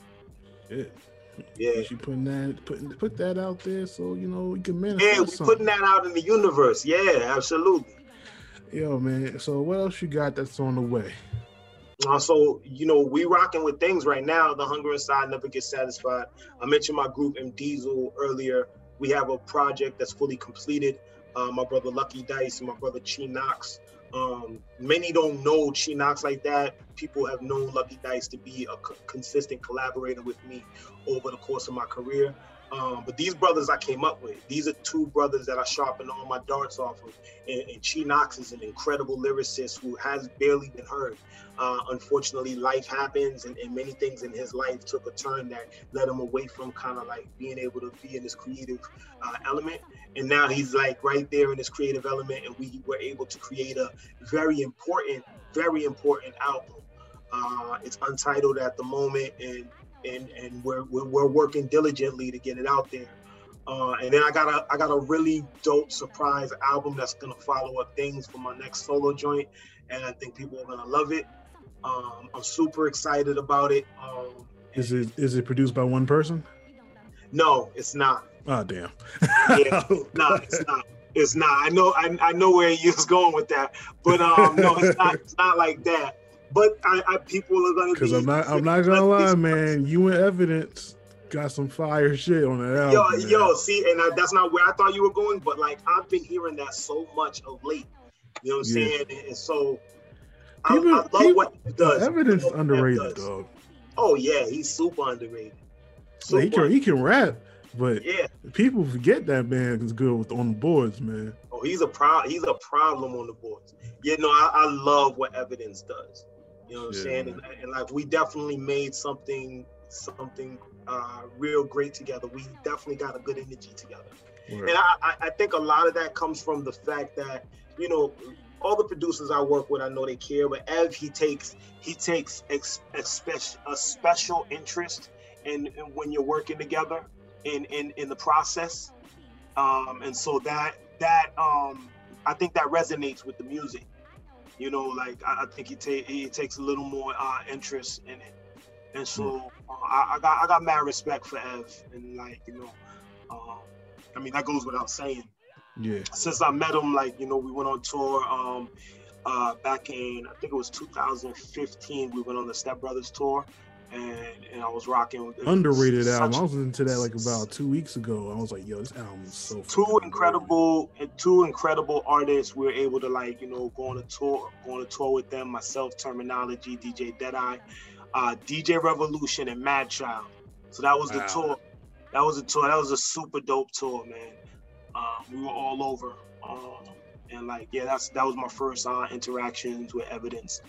Yeah. Yeah. You putting that putting put that out there so you know you can manifest. Yeah, we something. putting that out in the universe. Yeah, absolutely. Yo, man. So what else you got that's on the way? Uh, so you know, we rocking with things right now. The hunger inside never gets satisfied. I mentioned my group M Diesel earlier. We have a project that's fully completed. Uh, my brother Lucky Dice and my brother Chi Knox. Um, many don't know Chi Knox like that. People have known Lucky Dice to be a co- consistent collaborator with me over the course of my career. Um, but these brothers I came up with, these are two brothers that I sharpen all my darts off of. And, and Chi Knox is an incredible lyricist who has barely been heard. Uh, unfortunately, life happens, and, and many things in his life took a turn that led him away from kind of like being able to be in this creative uh, element. And now he's like right there in this creative element, and we were able to create a very important, very important album. Uh, it's untitled at the moment, and and and we're, we're, working diligently to get it out there. Uh, and then I got a I got a really dope surprise album that's gonna follow up things for my next solo joint, and I think people are gonna love it. Um, I'm super excited about it. Um, Is it is it produced by one person? no, it's not. Oh damn. Yeah, no, it's not. It's not. I know. I, I know where you was going with that, but um, no, it's not. It's not like that. But I, I people are gonna Because be. I'm not I'm not gonna lie, man. You and evidence got some fire shit on that Yo, album. man. yo, see, and I, that's not where I thought you were going, but like I've been hearing that so much of late. You know what I'm Yeah. saying? And, and so I, People- I love people- what he does. Evidence I underrated, does. dog. Oh yeah, he's super underrated. Like, he can he can rap, but Yeah. people forget that man is good with on the boards, man. Oh, he's a pro. He's a problem on the boards. Yeah, no, I, I love what evidence does. You know what I'm saying? And, and like we definitely made something something uh, real great together. We definitely got a good energy together. Word. And I, I, think a lot of that comes from the fact that you know all the producers I work with, I know they care, but Ev he takes he takes ex, a, special, a special interest in, in when you're working together in in in the process, um, and so that that um, I think that resonates with the music. You know, like I, I think he he takes a little more uh, interest in it, and so uh, I, I got I got mad respect for Ev, and like you know, um, I mean that goes without saying Yeah. since I met him, like you know, we went on tour um, uh, back in I think it was 2015. We went on the Step Brothers tour, and and I was rocking with Underrated album. I was listening to that like about two weeks ago. I was like, yo, this album is so two incredible and two incredible artists. We were able to like you know go on a tour, go on a tour with them. Myself, Termanology, DJ Deadeye, uh, DJ Revolution, and Madchild. So that was the Wow. tour. That was a tour. That was a super dope tour, man. Um, we were all over, um, and like yeah, that's that was my first uh, interactions with Evidence,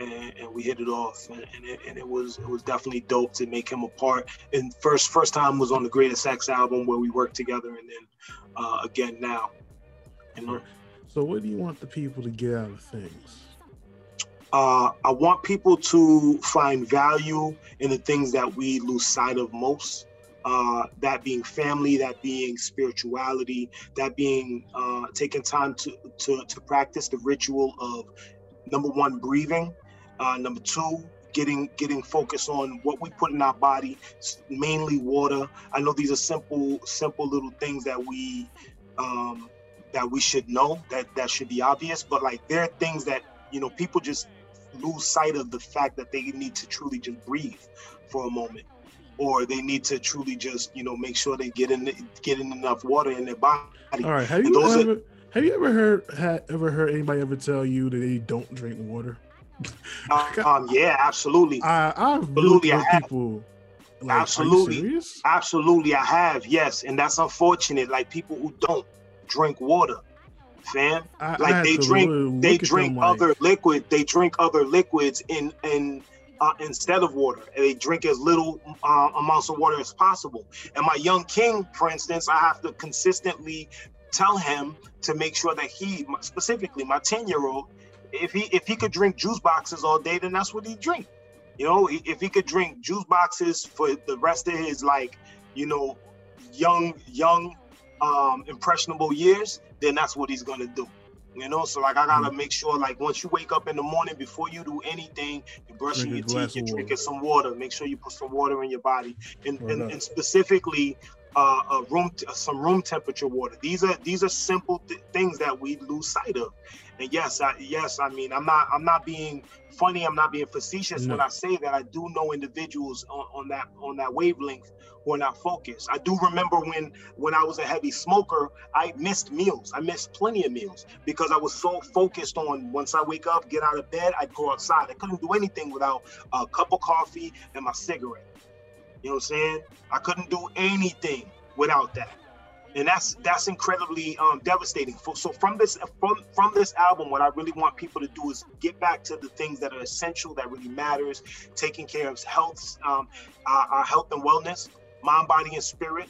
and, and we hit it off, and, and, it, and it was it was definitely dope to make him a part. And first first time was on the Greatest X album where we worked together, and then uh, again now. You know, So what do you want the people to get out of things? uh, I want people to find value in the things that we lose sight of most. Uh, that being family, that being spirituality, that being uh, taking time to, to to practice the ritual of number one, breathing, uh, number two, getting getting focused on what we put in our body, mainly water. I know these are simple simple little things that we um, that we should know that that should be obvious, but like there are things that you know people just lose sight of the fact that they need to truly just breathe for a moment or they need to truly just you know make sure they get in get in enough water in their body All right. Have you those are- ever have you ever heard had ever heard anybody ever tell you that they don't drink water? Um, yeah, absolutely. I, I've absolutely, I have. people. Like, absolutely, Are you serious? absolutely, I have. Yes, and that's unfortunate. Like people who don't drink water, fam. I- I like had they drink, they drink them like- other liquid. They drink other liquids in in uh, instead of water. And they drink as little uh, amounts of water as possible. And my young king, for instance, I have to consistently tell him to make sure that he, specifically my ten year old, if he if he could drink juice boxes all day, then that's what he drink. You know, if he could drink juice boxes for the rest of his like, you know, young young um impressionable years, then that's what he's gonna do. You know, so like I gotta Mm-hmm. make sure like once you wake up in the morning before you do anything, you're brushing Drink your teeth, you're drinking some water. Make sure you put some water in your body, and and, and specifically uh, a room t- some room temperature water. These are these are simple th- things that we lose sight of. And yes, I yes, I mean I'm not I'm not being funny. I'm not being facetious when I say that I do know individuals on, on that on that wavelength who are not focused. I do remember when when I was a heavy smoker, I missed meals. I missed plenty of meals because I was so focused on once I wake up, get out of bed, I'd go outside. I couldn't do anything without a cup of coffee and my cigarette. You know what I'm saying? I couldn't do anything without that. And that's that's incredibly um, devastating. So from this from from this album, what I really want people to do is get back to the things that are essential, that really matters, taking care of health, um, our, our health and wellness, mind, body, and spirit,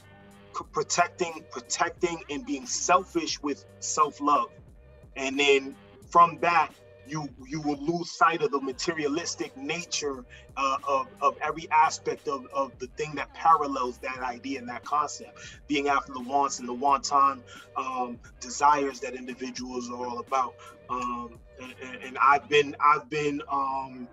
c- protecting protecting and being selfish with self love, and then from that you you will lose sight of the materialistic nature uh, of, of every aspect of, of the thing that parallels that idea and that concept being after the wants and the wanton um, desires that individuals are all about um, and, and- i've been i've been um,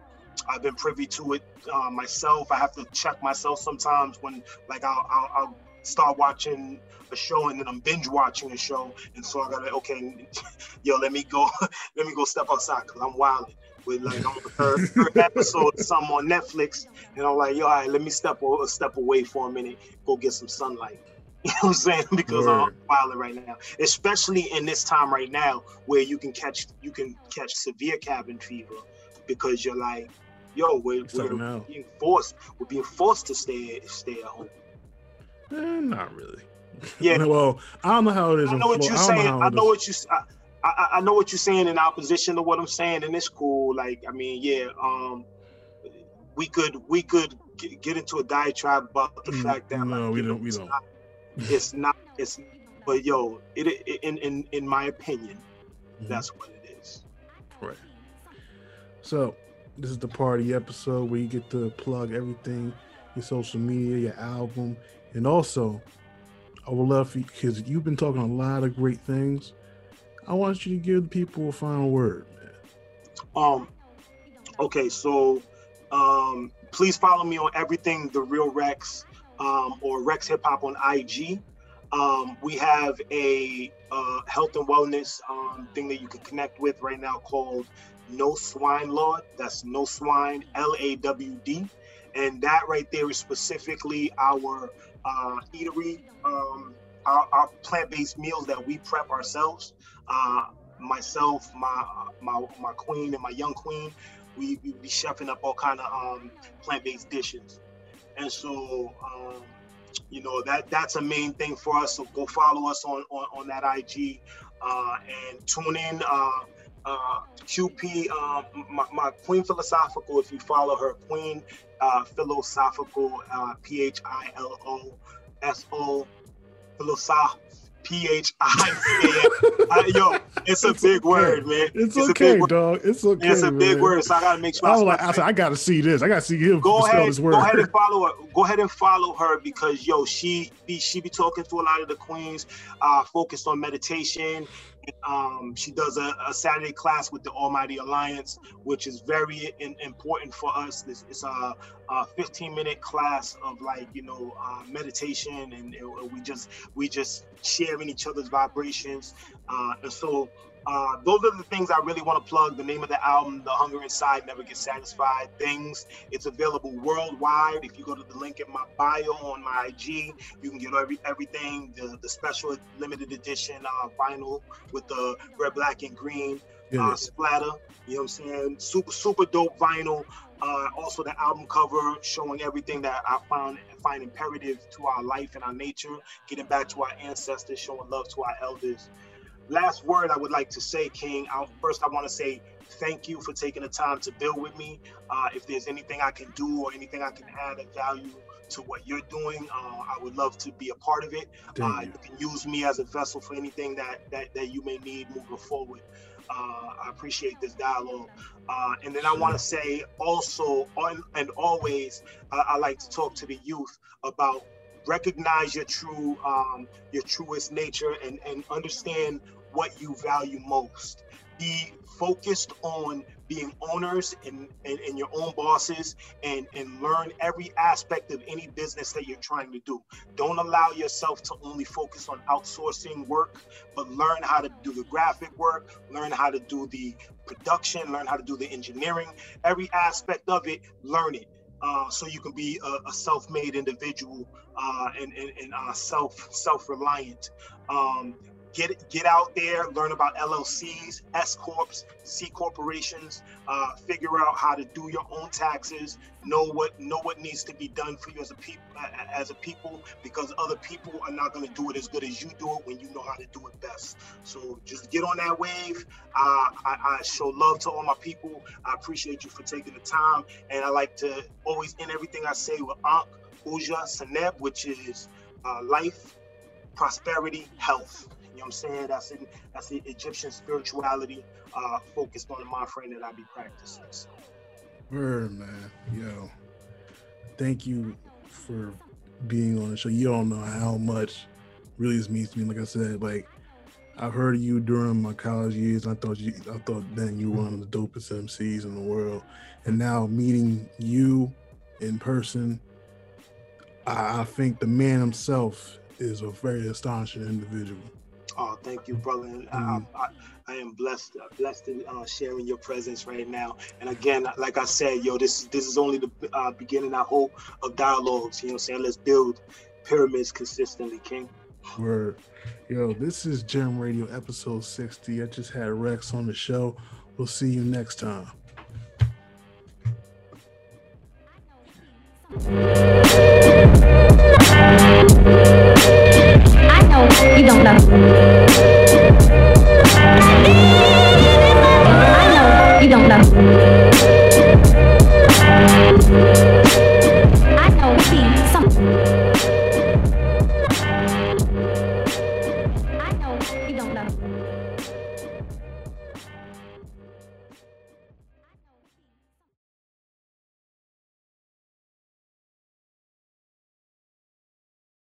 I've been privy to it uh, myself. I have to check myself sometimes when, like, I'll, I'll, I'll start watching a show and then I'm binge watching a show, and so I gotta okay, yo, let me go, let me go step outside because I'm wilding. With like I'm on the third, third episode, of something on Netflix, and I'm like, yo, all right, let me step a step away for a minute, go get some sunlight. You know what I'm saying? Because I'm Word. wilding right now, especially in this time right now where you can catch you can catch severe cabin fever because you're like, yo, we're, stuck in the we're being forced, we're being forced to stay stay at home. Eh, not really. Yeah. well, I don't know how it is. I know what you're saying. I know what you. I, I, I know what you're saying in opposition to what I'm saying, and it's cool. Like, I mean, yeah, um, we could we could g- get into a diatribe about the Mm, fact that no, like, we don't- we it's don't. Not, it's not. It's but yo, it, it in in in my opinion, Mm-hmm. that's what it is. Right. So, this is the party episode where you get to plug everything your social media, your album, and also, I would love you because you've been talking a lot of great things. I want you to give the people a final word. Um, okay, so um, please follow me on everything the real Reks um, or Reks Hip Hop on IG. Um, we have a uh, health and wellness um, thing that you can connect with right now called No Swine Lawd. That's No Swine L A W D, and that right there is specifically our uh, eatery, um, our, our plant-based meals that we prep ourselves. Uh, myself, my my my queen, and my young queen, we we be chefing up all kind of um, plant-based dishes, and so um, you know that that's a main thing for us. So go follow us on on, on that IG uh, and tune in. Uh, uh, QP, um, my, my Queen Philosophical, if you follow her, Queen uh, Philosophical, uh, P H I L O S O, Philosoph, P H I A. Yo, it's a big word, man. It's, a okay, big word. dog. It's okay. It's a big man. word, so I gotta make sure. I was spell like, I said, I gotta see this. I gotta see him go ahead, this word. go ahead and follow her. Go ahead and follow her because yo, she be she be talking to a lot of the queens, uh, focused on meditation. Um, she does a, a Saturday class with the Almighty Alliance, which is very in, important for us. This is a, a 15 minute class of like you know uh, meditation, and it- we just we just sharing each other's vibrations, uh, and so uh, those are the things I really want to plug. The name of the album, The Hunger Inside Never Gets Satisfied Things. It's available worldwide. If you go to the link in my bio on my IG, you can get every everything. The the special limited edition uh, vinyl with the red, black, and green Yeah. uh, Splatter. You know what I'm saying? Super, super dope vinyl. Uh, also, the album cover showing everything that I found find imperative to our life and our nature, getting back to our ancestors, showing love to our elders. Last word I would like to say, King. I, first, I want to say thank you for taking the time to build with me. Uh, if there's anything I can do or anything I can add of value to what you're doing, uh, I would love to be a part of it. Uh, you can use me as a vessel for anything that that, that you may need moving forward. Uh, I appreciate this dialogue. Uh, and then I want to say also, on, and always, uh, I like to talk to the youth about recognize your true, um, your truest nature, and and understand what you value most. Be focused on being owners and, and, and your own bosses and, and learn every aspect of any business that you're trying to do. Don't allow yourself to only focus on outsourcing work, but learn how to do the graphic work, learn how to do the production, learn how to do the engineering, every aspect of it, learn it. Uh, so you can be a, a self-made individual uh, and, and, and uh, self self-reliant. Um, get get out there, learn about LLCs, S corps, C corporations. Uh, figure out how to do your own taxes. Know what know what needs to be done for you as a people as a people, because other people are not going to do it as good as you do it when you know how to do it best. So just get on that wave. Uh, I, I show love to all my people. I appreciate you for taking the time, and I like to always end everything I say with Ankh Uja Seneb, which is uh, life, prosperity, health. Know what I'm saying? That's in, that's the Egyptian spirituality uh, focused on the mind frame that I be practicing. So, man. Yo, thank you for being on the show. You don't know how much really this means to me. Like I said, like I've heard of you during my college years. I thought you, I thought then you were one of the dopest MCs in the world, and now meeting you in person, I, I think the man himself is a very astonishing individual. Oh, thank you, brother. Uh, mm. I, I, I, am blessed, uh, blessed in uh, sharing your presence right now. And again, like I said, yo, this this is only the uh, beginning. I hope of dialogues. You know, what I'm saying let's build pyramids consistently, King. Word, yo, this is Gem Radio episode sixty. I just had Reks on the show. We'll see you next time. et dans la rue.